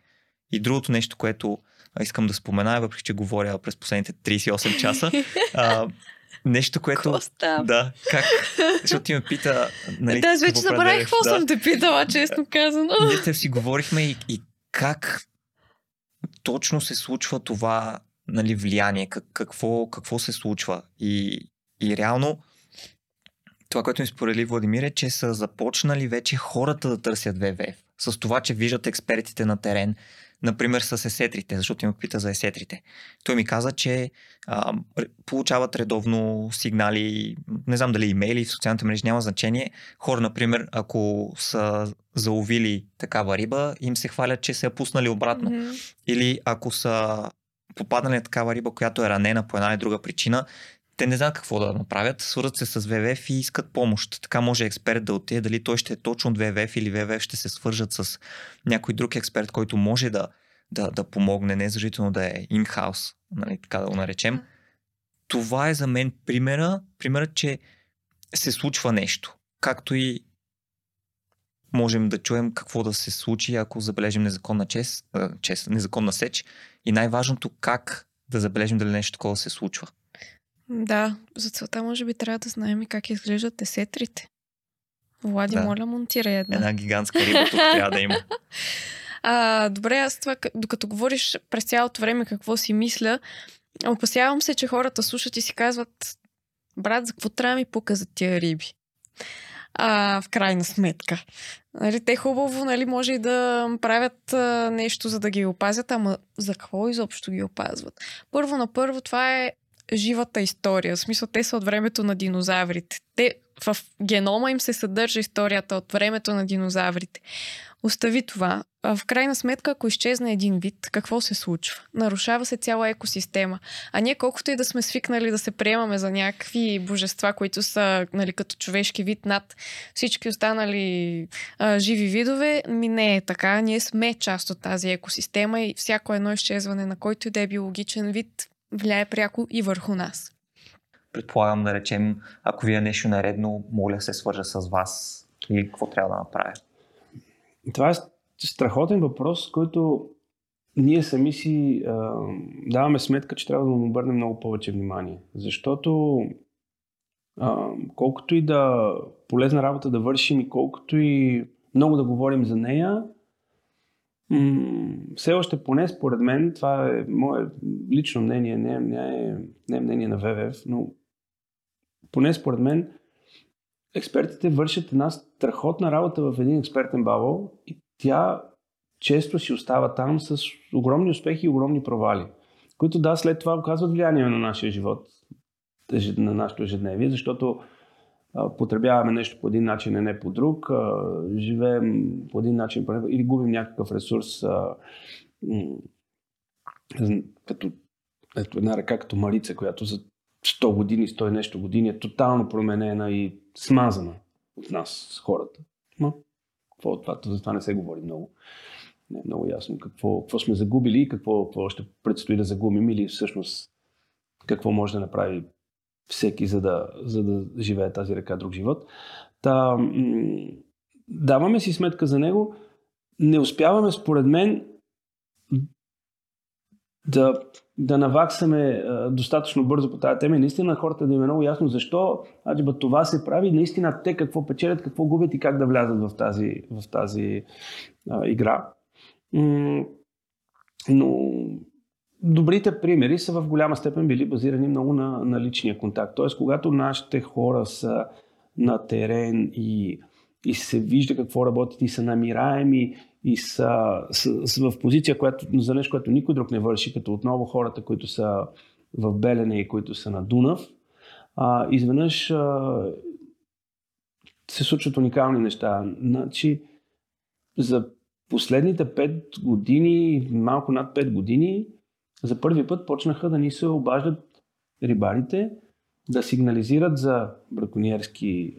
И другото нещо, което искам да спомена, въпреки че говоря през последните 38 часа, а, нещо, което... Какво става? Да, как? Защото ти ме пита... Нали, да, аз вече забравих какво да. съм те питала, честно казано. Ние те си говорихме и, и как точно се случва това нали, влияние, как, какво, какво се случва. И, и реално това, което ми спорели Владимир е, че са започнали вече хората да търсят ВВФ. С това, че виждат експертите на терен, например с есетрите, защото им пита за есетрите. Той ми каза, че а, получават редовно сигнали, не знам дали имейли, в социалните мрежи няма значение. Хора, например, ако са заловили такава риба, им се хвалят, че се е пуснали обратно. Mm-hmm. Или ако са попаднали на такава риба, която е ранена по една или друга причина, те не знаят какво да направят, свързват се с ВВФ и искат помощ. Така може експерт да отиде, дали той ще е точно от ВВФ или ВВФ ще се свържат с някой друг експерт, който може да, да, да помогне, не задължително да е in-house, нали, така да го наречем. Това е за мен примера, примерът, че се случва нещо. Както и можем да чуем какво да се случи, ако забележим незаконна чест, чест незаконна сеч и най-важното как да забележим дали нещо такова се случва. Да, за целта може би трябва да знаем и как изглеждат есетрите. Влади, да. моля, монтирай една. Една гигантска риба тук трябва да има. А, добре, аз това, докато говориш през цялото време какво си мисля, опасявам се, че хората слушат и си казват, брат, за какво трябва ми пука за тия риби? А, в крайна сметка. Нали, те хубаво, нали, може и да правят а, нещо, за да ги опазят, ама за какво изобщо ги опазват? Първо на първо, това е живата история. В смисъл, те са от времето на динозаврите. Те, в генома им се съдържа историята от времето на динозаврите. Остави това. В крайна сметка, ако изчезне един вид, какво се случва? Нарушава се цяла екосистема. А ние колкото и да сме свикнали да се приемаме за някакви божества, които са нали, като човешки вид над всички останали а, живи видове, ми не е така. Ние сме част от тази екосистема и всяко едно изчезване на който и да е биологичен вид влияе пряко и върху нас. Предполагам да речем, ако ви е нещо наредно, моля се свържа с вас и какво трябва да направя? Това е страхотен въпрос, който ние сами си а, даваме сметка, че трябва да му обърнем много повече внимание. Защото а, колкото и да полезна работа да вършим и колкото и много да говорим за нея, все още поне според мен, това е мое лично мнение, не, не, е, не е мнение на ВВФ, но поне според мен експертите вършат една страхотна работа в един експертен бабъл и тя често си остава там с огромни успехи и огромни провали, които да, след това оказват влияние на нашия живот, на нашето ежедневие, защото потребяваме нещо по един начин, а не по друг, живеем по един начин или губим някакъв ресурс, като ето една ръка като Марица, която за 100 години, 100 нещо години е тотално променена и смазана от нас, с хората. Но, какво от това? За това не се говори много. Не е много ясно какво, какво сме загубили и какво, какво ще предстои да загубим или всъщност какво може да направи всеки, за да, за да живее тази река друг живот. Та, даваме си сметка за него. Не успяваме, според мен, да, да наваксаме а, достатъчно бързо по тази тема и наистина хората да им е много ясно защо аджиба, това се прави, наистина те какво печелят, какво губят и как да влязат в тази, в тази а, игра. Но добрите примери са в голяма степен били базирани много на, на личния контакт. Тоест, когато нашите хора са на терен и, и се вижда какво работят и са намираеми и са, са, са в позиция която, за нещо, което никой друг не върши, като отново хората, които са в Белене и които са на Дунав, а, изведнъж а, се случват уникални неща. Значи, за последните 5 години, малко над 5 години, за първи път почнаха да ни се обаждат рибарите, да сигнализират за браконьерски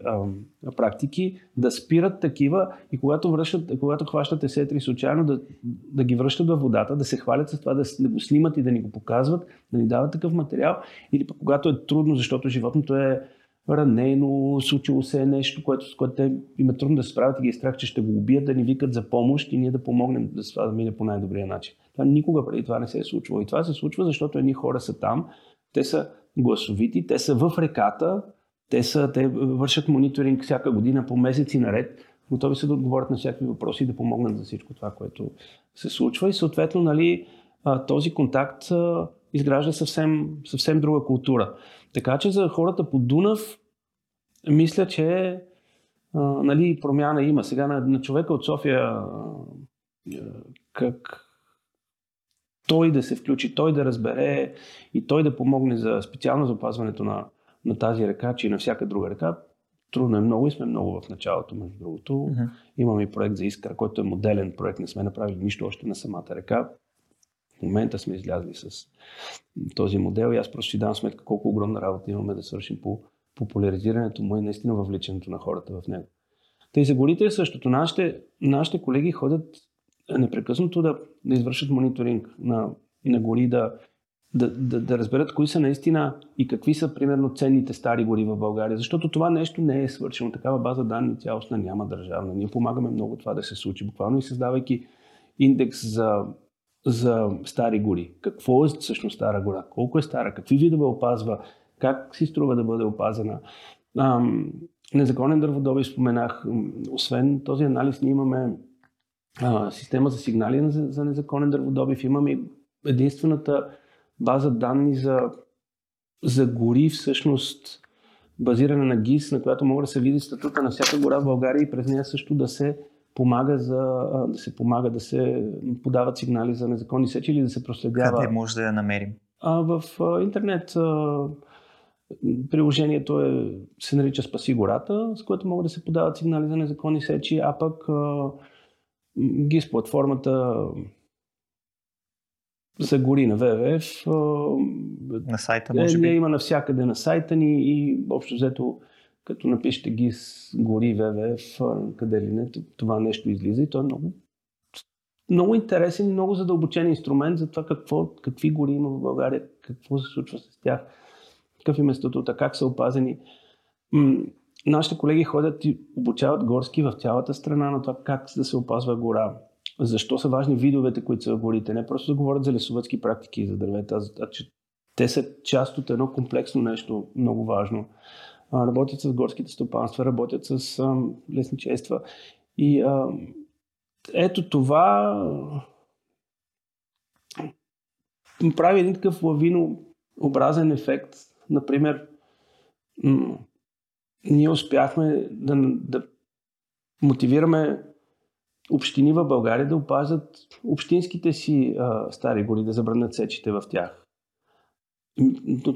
практики, да спират такива и когато, връщат, когато хващат есетри случайно, да, да ги връщат във водата, да се хвалят с това, да, да го снимат и да ни го показват, да ни дават такъв материал. Или пък когато е трудно, защото животното е ранено, случило се е нещо, което, с което те им е трудно да се справят и ги е страх, че ще го убият, да ни викат за помощ и ние да помогнем да това да мине по най-добрия начин. Това никога преди това не се е случвало. И това се случва, защото едни хора са там, те са гласовити, те са в реката, те, са, те вършат мониторинг всяка година по месеци наред, готови са да отговорят на всякакви въпроси и да помогнат за всичко това, което се случва. И съответно, нали, този контакт изгражда съвсем, съвсем друга култура. Така че за хората по Дунав мисля, че а, нали, промяна има. Сега на, на човека от София как той да се включи, той да разбере и той да помогне за специално за опазването на, на тази река, че и на всяка друга река. Трудно е много и сме много в началото, между другото. Uh-huh. Имаме и проект за Искра, който е моделен проект. Не сме направили нищо още на самата река. В момента сме излязли с този модел и аз просто си давам сметка колко огромна работа имаме да свършим по популяризирането му и наистина въвличането на хората в него. Тъй за горите е същото. Нашите, нашите колеги ходят непрекъснато да, да извършат мониторинг на, на гори, да, да, да, да разберат кои са наистина и какви са, примерно, ценните стари гори в България. Защото това нещо не е свършено. Такава база данни цялостна няма държавна. Ние помагаме много това да се случи. Буквално и създавайки индекс за, за стари гори. Какво е всъщност стара гора? Колко е стара? Какви видове опазва? Как си струва да бъде опазена? Ам, незаконен дърводобив споменах. Освен този анализ, ние имаме а, система за сигнали за, за незаконен дърводобив. Имаме единствената база данни за, за гори, всъщност базирана на ГИС, на която може да се види статута на всяка гора в България и през нея също да се помага за, да се помага да се подават сигнали за незаконни сечи или да се проследява. Къде може да я намерим? А, в а, интернет а, приложението е, се нарича Спаси гората, с което могат да се подават сигнали за незаконни сечи, а пък а, ГИС платформата за гори на ВВФ. На сайта може би? Е, има навсякъде на сайта ни и общо взето като напишете ГИС гори ВВФ, къде ли не, това нещо излиза и то е много много интересен много задълбочен инструмент за това какво, какви гори има в България, какво се случва с тях, какъв им е статута, как са опазени нашите колеги ходят и обучават горски в цялата страна на това как да се опазва гора. Защо са важни видовете, които са в горите. Не просто да говорят за лесовътски практики и за дървета, а че те са част от едно комплексно нещо много важно. Работят с горските стопанства, работят с лесничества. И а, ето това прави един такъв лавинообразен ефект. Например, ние успяхме да, да мотивираме общини в България да опазят общинските си а, стари гори, да забранят сечите в тях.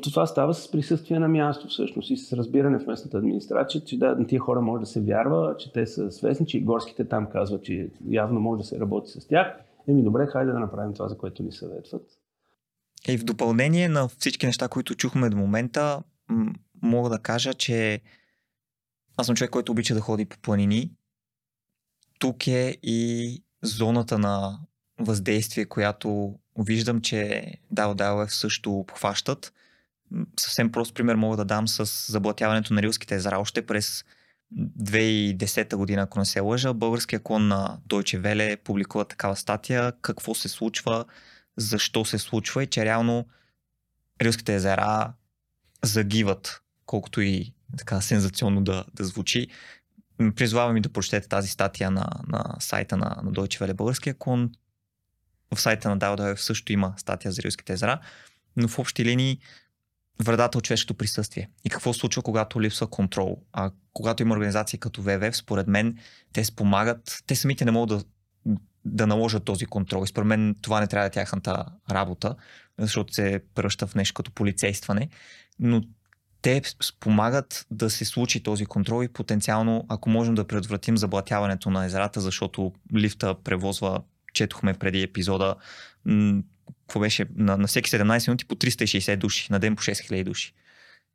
Това става с присъствие на място всъщност и с разбиране в местната администрация, че да, на тия хора може да се вярва, че те са свестни, че и горските там казват, че явно може да се работи с тях. Еми добре, хайде да направим това, за което ни съветват. И в допълнение на всички неща, които чухме до момента, мога да кажа, че аз съм човек, който обича да ходи по планини. Тук е и зоната на въздействие, която виждам, че DAO също обхващат. Съвсем прост пример мога да дам с заблатяването на Рилските езера. Още през 2010 година, ако не се лъжа, българския клон на Deutsche Welle публикува такава статия, какво се случва, защо се случва и че реално Рилските езера загиват, колкото и така сензационно да, да звучи. Призвавам ви да прочетете тази статия на, на сайта на, на Deutsche Welle българския клон. В сайта на DAO също има статия за Рилските езера, но в общи линии вредата от човешкото присъствие. И какво случва, когато липсва контрол? А когато има организации като ВВФ, според мен, те спомагат, те самите не могат да, да наложат този контрол. И според мен това не трябва да е тяхната работа, защото се превръща в нещо като полицействане. Но те спомагат да се случи този контрол и потенциално, ако можем да предотвратим заблатяването на езерата, защото лифта превозва, четохме преди епизода, какво беше, на, на всеки 17 минути по 360 души, на ден по 6000 души.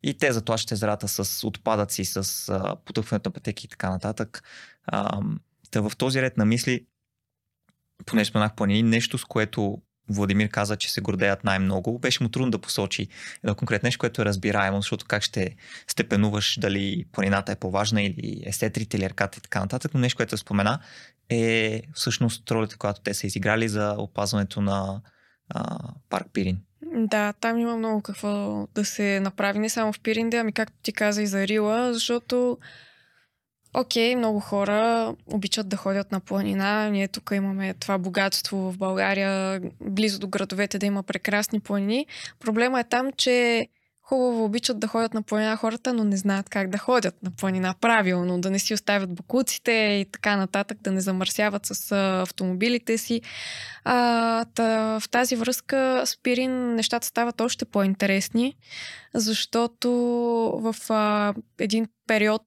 И те затлачат езерата с отпадъци, с а, потъпването на пътеки и така нататък. А, да в този ред на мисли, понеже споменах планини, нещо с което Владимир каза, че се гордеят най-много, беше му трудно да посочи едно конкретно нещо, което е разбираемо, защото как ще степенуваш дали планината е по-важна или естетрите или арката и така нататък, но нещо, което спомена е всъщност ролята, която те са изиграли за опазването на а, парк Пирин. Да, там има много какво да се направи, не само в Пиринде, ами както ти каза и за Рила, защото Окей, okay, много хора обичат да ходят на планина. Ние тук имаме това богатство в България, близо до градовете да има прекрасни планини. Проблема е там, че хубаво обичат да ходят на планина хората, но не знаят как да ходят на планина правилно, да не си оставят букуците и така нататък, да не замърсяват с автомобилите си. А, та, в тази връзка с Пирин нещата стават още по-интересни, защото в а, един период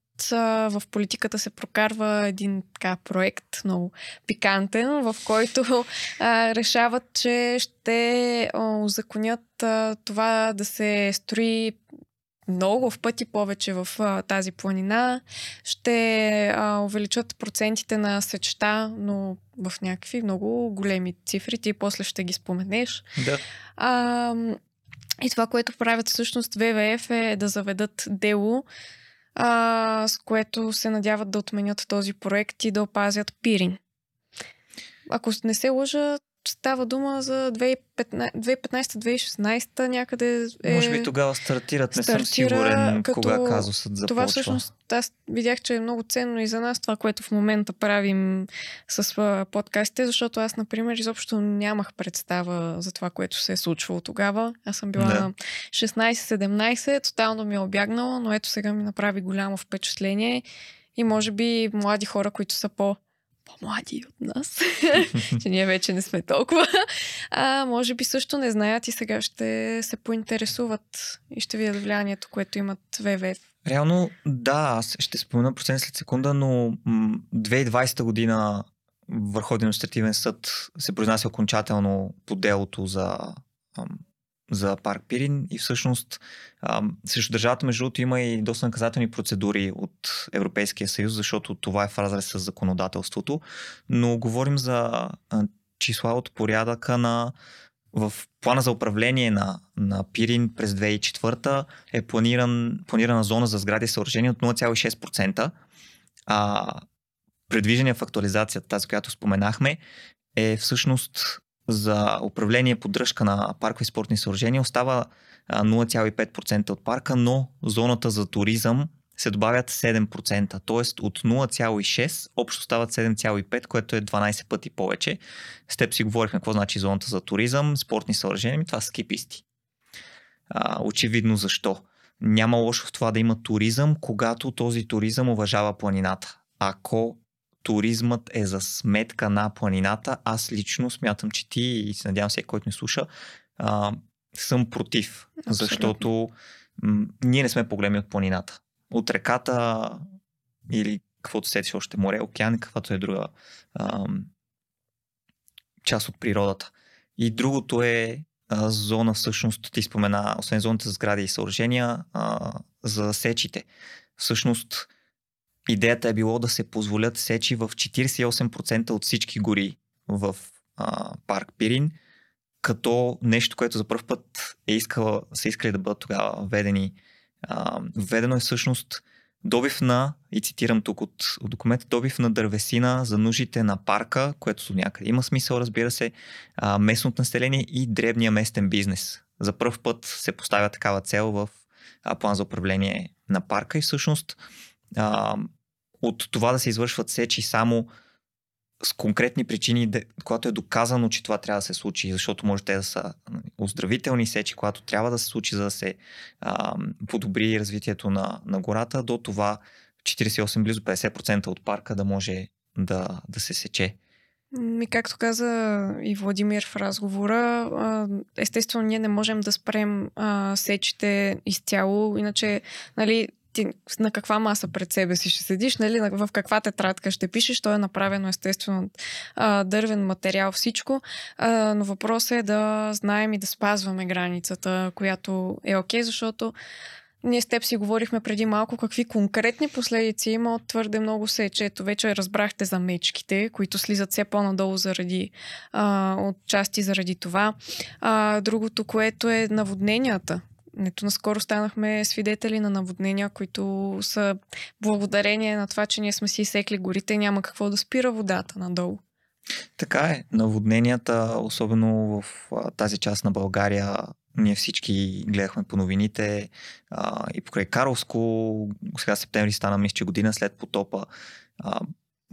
в политиката се прокарва един така проект много пикантен, в който а, решават, че ще узаконят а, това да се строи много в пъти повече в а, тази планина. Ще а, увеличат процентите на сечта, но в някакви много големи цифри. Ти после ще ги споменеш. Да. А, и това, което правят всъщност ВВФ е да заведат дело а, с което се надяват да отменят този проект и да опазят Пирин. Ако не се лъжа, става дума за 2015-2016 някъде. Е... Може би тогава стартират, не стартира, съм сигурен като... кога казусът започва. Това всъщност аз видях, че е много ценно и за нас това, което в момента правим с подкастите, защото аз, например, изобщо нямах представа за това, което се е случвало тогава. Аз съм била да. на 16-17, тотално ми е обягнала, но ето сега ми направи голямо впечатление и може би млади хора, които са по по-млади от нас, че ние вече не сме толкова, а може би също не знаят и сега ще се поинтересуват и ще видят влиянието, което имат ВВФ. Реално, да, аз ще спомена процент след секунда, но 2020 година Върховен административен съд се произнася окончателно по делото за за парк Пирин и всъщност срещу държавата, между другото, има и доста наказателни процедури от Европейския съюз, защото това е в разрез с законодателството, но говорим за числа от порядъка на в плана за управление на, на Пирин през 2004 е планиран, планирана зона за сгради и съоръжения от 0,6%, а предвиждания в актуализацията, тази, която споменахме, е всъщност за управление поддръжка на паркови спортни съоръжения остава 0,5% от парка, но зоната за туризъм се добавят 7%, т.е. от 0,6 общо стават 7,5, което е 12 пъти повече. С теб си говорихме какво значи зоната за туризъм, спортни съоръжения, това са скиписти. А, очевидно защо. Няма лошо в това да има туризъм, когато този туризъм уважава планината. Ако туризмът е за сметка на планината, аз лично смятам, че ти и се надявам всеки, който ни слуша, а, съм против. Абсолютно. Защото м- ние не сме по-големи от планината. От реката или каквото сетиш още море, океан, каквато е друга а, част от природата. И другото е а, зона, всъщност, ти спомена, освен зоната за сгради и съоръжения, а, за сечите. Всъщност, идеята е било да се позволят сечи в 48% от всички гори в а, парк Пирин, като нещо, което за първ път е искала, са искали да бъдат тогава введени. А, введено е всъщност добив на, и цитирам тук от, от документа, добив на дървесина за нуждите на парка, което някъде има смисъл, разбира се, а, местното население и дребния местен бизнес. За първ път се поставя такава цел в а, план за управление на парка и всъщност а, от това да се извършват сечи само с конкретни причини, когато е доказано, че това трябва да се случи, защото може те да са нали, оздравителни сечи, когато трябва да се случи, за да се а, подобри развитието на, на гората, до това 48, близо 50% от парка да може да, да се сече. Ми, както каза и Владимир в разговора, естествено ние не можем да спрем а, сечите изцяло, иначе нали, ти на каква маса пред себе си ще седиш, нали, в каква тетрадка ще пишеш, то е направено естествено дървен материал, всичко, но въпросът е да знаем и да спазваме границата, която е окей, okay, защото ние с теб си говорихме преди малко какви конкретни последици има от твърде много сече. Ето вече разбрахте за мечките, които слизат все по-надолу заради, а, от части заради това. А, другото, което е наводненията. Нето наскоро станахме свидетели на наводнения, които са благодарение на това, че ние сме си изсекли горите и няма какво да спира водата надолу. Така е. Наводненията, особено в тази част на България, ние всички гледахме по новините а, и покрай Карлско, сега септември стана мисля, че година след потопа. А,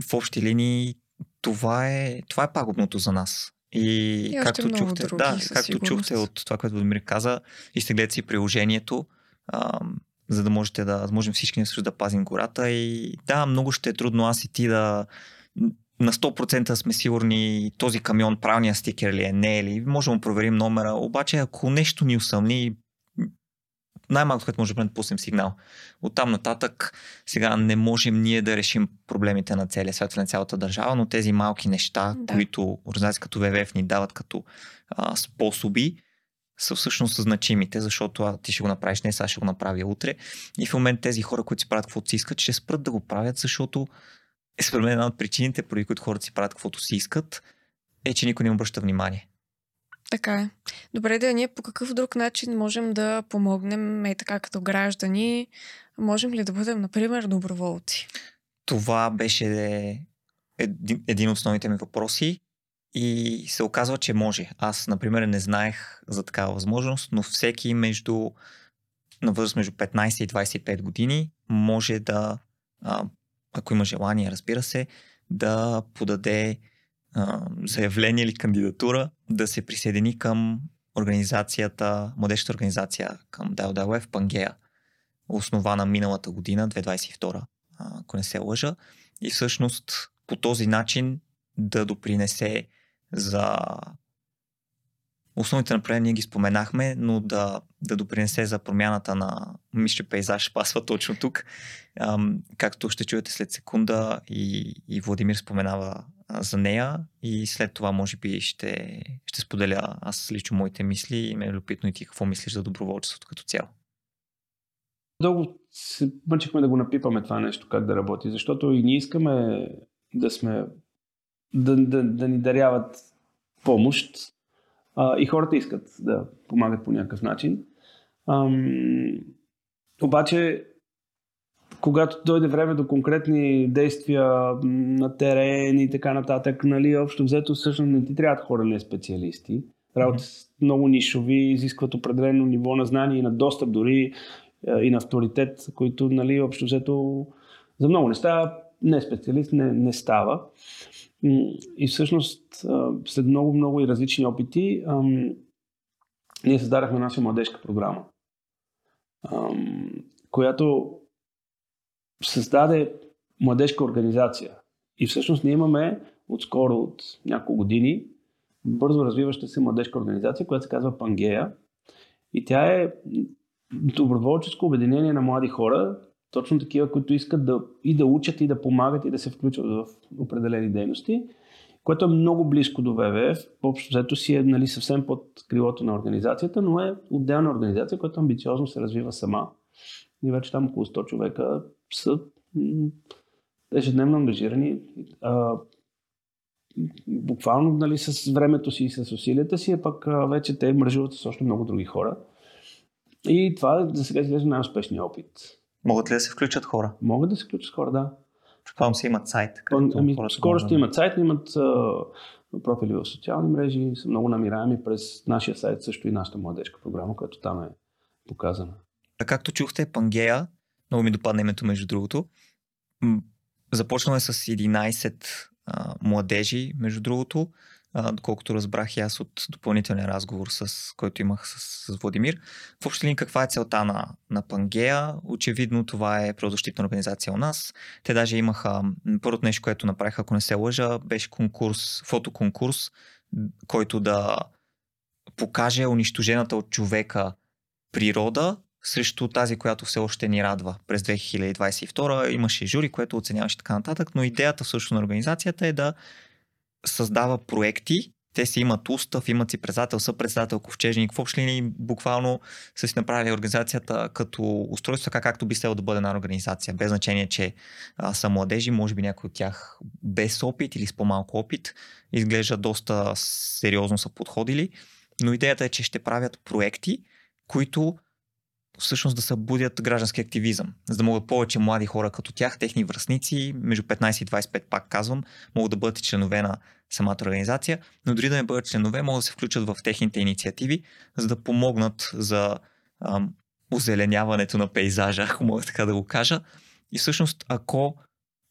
в общи линии това е, това е пагубното за нас. И, и както чухте, други, да, както чухте от това, което Владимир каза, и сте гледате си приложението, а, за да можете да, да можем всички да пазим гората. И да, много ще е трудно аз и ти да на 100% сме сигурни този камион правилния стикер ли е, не е ли. Можем да проверим номера, обаче ако нещо ни усъмни, най-малко, което може да пуснем сигнал. От там нататък сега не можем ние да решим проблемите на целия свят, на цялата държава, но тези малки неща, да. които организации като ВВФ ни дават като а, способи, са всъщност значимите, защото а, ти ще го направиш не, сега ще го направя утре. И в момент тези хора, които си правят каквото си искат, ще спрат да го правят, защото е според мен една от причините, поради които хората си правят каквото си искат, е, че никой не обръща внимание. Така е. Добре, да ние по какъв друг начин можем да помогнем, е така като граждани, можем ли да бъдем, например, доброволци? Това беше един, един от основните ми въпроси и се оказва, че може. Аз, например, не знаех за такава възможност, но всеки между на възраст между 15 и 25 години може да, ако има желание, разбира се, да подаде заявление или кандидатура да се присъедини към организацията, младежката организация към в Пангея, основана миналата година, 2022, ако не се лъжа. И всъщност по този начин да допринесе за основните направления ги споменахме, но да, да допринесе за промяната на мисля пейзаж пасва точно тук. Ам, както ще чуете след секунда и, и Владимир споменава за нея и след това може би ще, ще споделя аз лично моите мисли и ме е любопитно и ти какво мислиш за доброволчеството като цяло. Дълго се мъчихме да го напипаме това нещо, как да работи, защото и ние искаме да сме да, да, да ни даряват помощ а, и хората искат да помагат по някакъв начин. Ам, обаче когато дойде време до конкретни действия на терен и така нататък, нали, общо взето всъщност не ти трябват хора, не специалисти. Работа mm-hmm. много нишови, изискват определено ниво на знание и на достъп дори и на авторитет, които нали, общо взето за много неща не специалист не, не става. И всъщност след много-много и различни опити ние създадахме наша младежка програма, която създаде младежка организация. И всъщност ние имаме отскоро, от няколко години, бързо развиваща се младежка организация, която се казва Пангея. И тя е доброволческо обединение на млади хора, точно такива, които искат да и да учат, и да помагат, и да се включват в определени дейности, което е много близко до ВВФ. Общо взето си е нали, съвсем под крилото на организацията, но е отделна организация, която амбициозно се развива сама. И вече там около 100 човека са ежедневно ангажирани. А, буквално нали, с времето си и с усилията си, а пък вече те мръжуват с още много други хора. И това за сега изглежда най-успешният опит. Могат ли да се включат хора? Могат да се включат хора, да. Предполагам си имат сайт. Ами, скоро ще имат сайт, имат а, профили в социални мрежи, са много намираеми през нашия сайт, също и нашата младежка програма, която там е показана. А както чухте, Пангея много ми допадна името, между другото. Започнал е с 11 а, младежи, между другото, а, доколкото разбрах и аз от допълнителния разговор, с който имах с, с Владимир. В общи линии каква е целта на, на Пангея? Очевидно това е правозащитна организация у нас. Те даже имаха, първото нещо, което направиха, ако не се лъжа, беше конкурс, фотоконкурс, който да покаже унищожената от човека природа срещу тази, която все още ни радва през 2022. Имаше жури, което оценяваше така нататък, но идеята също на организацията е да създава проекти, те си имат устав, имат си председател, съпредседател, ковчежник. В общи линии буквално са си направили организацията като устройство, така както би следвало да бъде една организация. Без значение, че а, са младежи, може би някои от тях без опит или с по-малко опит, изглежда доста сериозно са подходили. Но идеята е, че ще правят проекти, които всъщност да събудят граждански активизъм, за да могат повече млади хора като тях, техни връзници, между 15 и 25 пак казвам, могат да бъдат членове на самата организация, но дори да не бъдат членове, могат да се включат в техните инициативи, за да помогнат за ам, озеленяването на пейзажа, ако мога така да го кажа. И всъщност, ако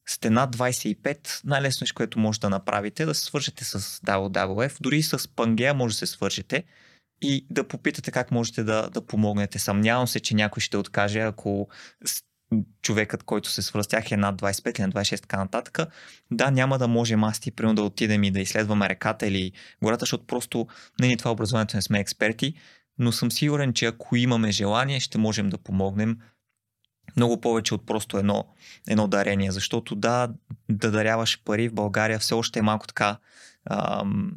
сте над 25, най-лесно което може да направите е да се свържете с WWF, дори с Pangea може да се свържете и да попитате как можете да, да помогнете. Съмнявам се, че някой ще откаже, ако човекът, който се свърза с тях е над 25 или на 26 така нататък. Да, няма да можем аз ти примерно да отидем и да изследваме реката или гората, защото просто не ни това образованието не сме експерти, но съм сигурен, че ако имаме желание, ще можем да помогнем много повече от просто едно, едно дарение, защото да, да даряваш пари в България все още е малко така ам,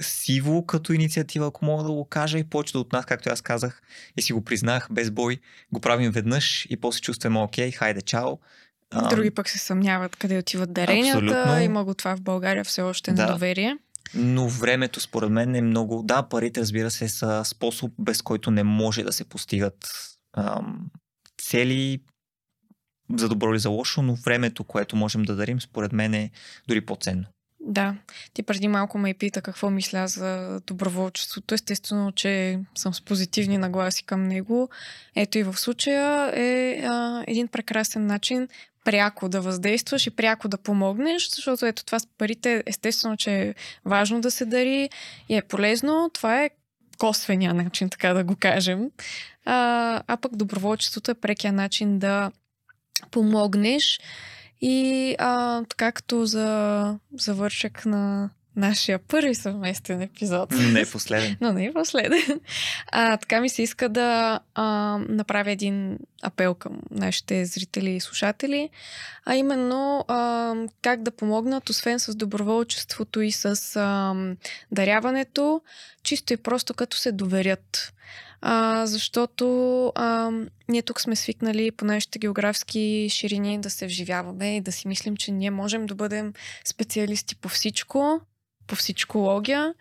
сиво като инициатива, ако мога да го кажа и повечето от нас, както аз казах и си го признах без бой, го правим веднъж и после чувстваме окей, хайде, чао. Други пък се съмняват къде отиват даренията. Абсолютно. Има го това в България все още да. недоверие. Но времето, според мен, е много. Да, парите, разбира се, са способ, без който не може да се постигат ам, цели за добро или за лошо, но времето, което можем да дарим, според мен е дори по-ценно. Да, ти преди малко ме пита какво мисля за доброволчеството. Естествено, че съм с позитивни нагласи към него. Ето и в случая е а, един прекрасен начин пряко да въздействаш и пряко да помогнеш, защото ето това с парите, естествено, че е важно да се дари и е полезно. Това е косвения начин, така да го кажем. А, а пък доброволчеството е прекия начин да помогнеш и а, така като за завършък на нашия първи съвместен епизод. Не е последен. Но не е последен. А, така ми се иска да а, направя един апел към нашите зрители и слушатели, а именно а, как да помогнат, освен с доброволчеството и с а, даряването, чисто и просто като се доверят а, защото а, ние тук сме свикнали по нашите географски ширини да се вживяваме и да си мислим, че ние можем да бъдем специалисти по всичко, по всичкология.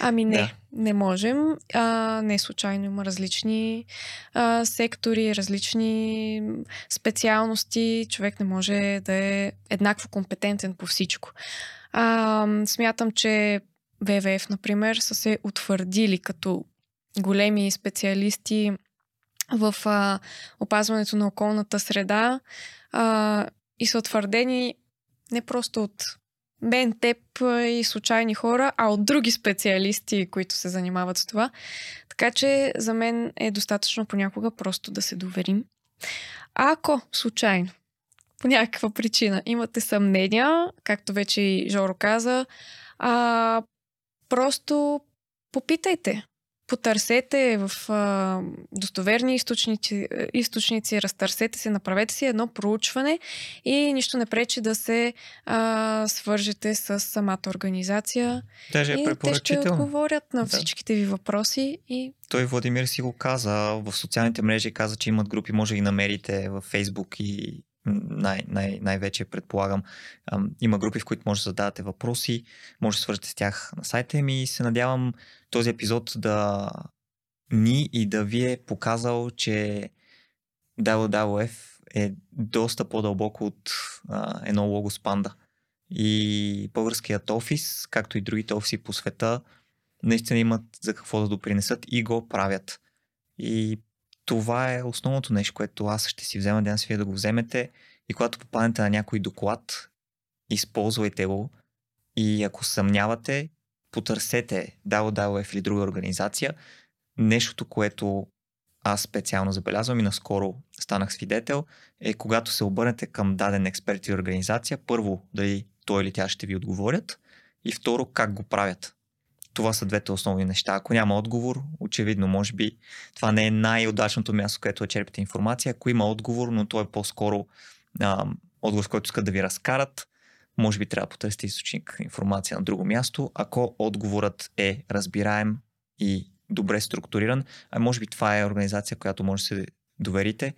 Ами не, да. не можем. А, не случайно има различни а, сектори, различни специалности. Човек не може да е еднакво компетентен по всичко. А, смятам, че ВВФ, например, са се утвърдили като големи специалисти в а, опазването на околната среда а, и са утвърдени не просто от мен, теб и случайни хора, а от други специалисти, които се занимават с това. Така че за мен е достатъчно понякога просто да се доверим. А ако случайно, по някаква причина, имате съмнения, както вече и Жоро каза, а, просто попитайте потърсете в а, достоверни източници, източници, разтърсете се, направете си едно проучване и нищо не пречи да се а, свържете с самата организация. Даже е и те ще отговорят на всичките ви въпроси. И... Той Владимир си го каза в социалните мрежи, каза, че имат групи, може да ги намерите в Фейсбук и най- най- най-вече предполагам. Има групи, в които може да задавате въпроси, може да свържете с тях на сайта ми и се надявам този епизод да ни и да ви е показал, че WWF е доста по-дълбоко от а, едно лого с панда. И българският офис, както и другите офиси по света, наистина имат за какво да допринесат и го правят. И това е основното нещо, което аз ще си взема, ден вие да го вземете и когато попаднете на някой доклад, използвайте го и ако съмнявате, потърсете WWF или друга организация. Нещото, което аз специално забелязвам и наскоро станах свидетел, е когато се обърнете към даден експерт и организация, първо дали той или тя ще ви отговорят и второ как го правят. Това са двете основни неща. Ако няма отговор, очевидно, може би това не е най-удачното място, където черпите информация. Ако има отговор, но то е по-скоро а, отговор, с който искат да ви разкарат, може би трябва да потърсите източник информация на друго място. Ако отговорът е разбираем и добре структуриран, а може би това е организация, която може да се доверите.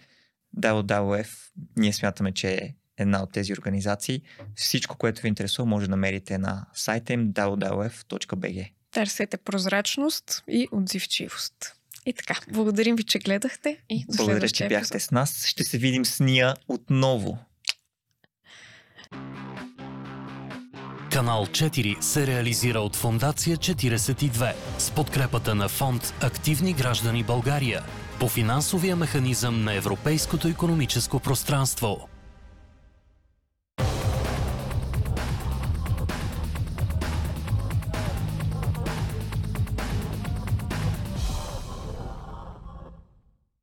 WWF, ние смятаме, че е една от тези организации. Всичко, което ви интересува, може да намерите на сайта им wwf.bg. Търсете прозрачност и отзивчивост. И така, благодарим ви, че гледахте и до Благодаря, че бяхте с нас. Ще се видим с Ния отново. Канал 4 се реализира от Фондация 42 с подкрепата на фонд Активни граждани България по финансовия механизъм на Европейското економическо пространство.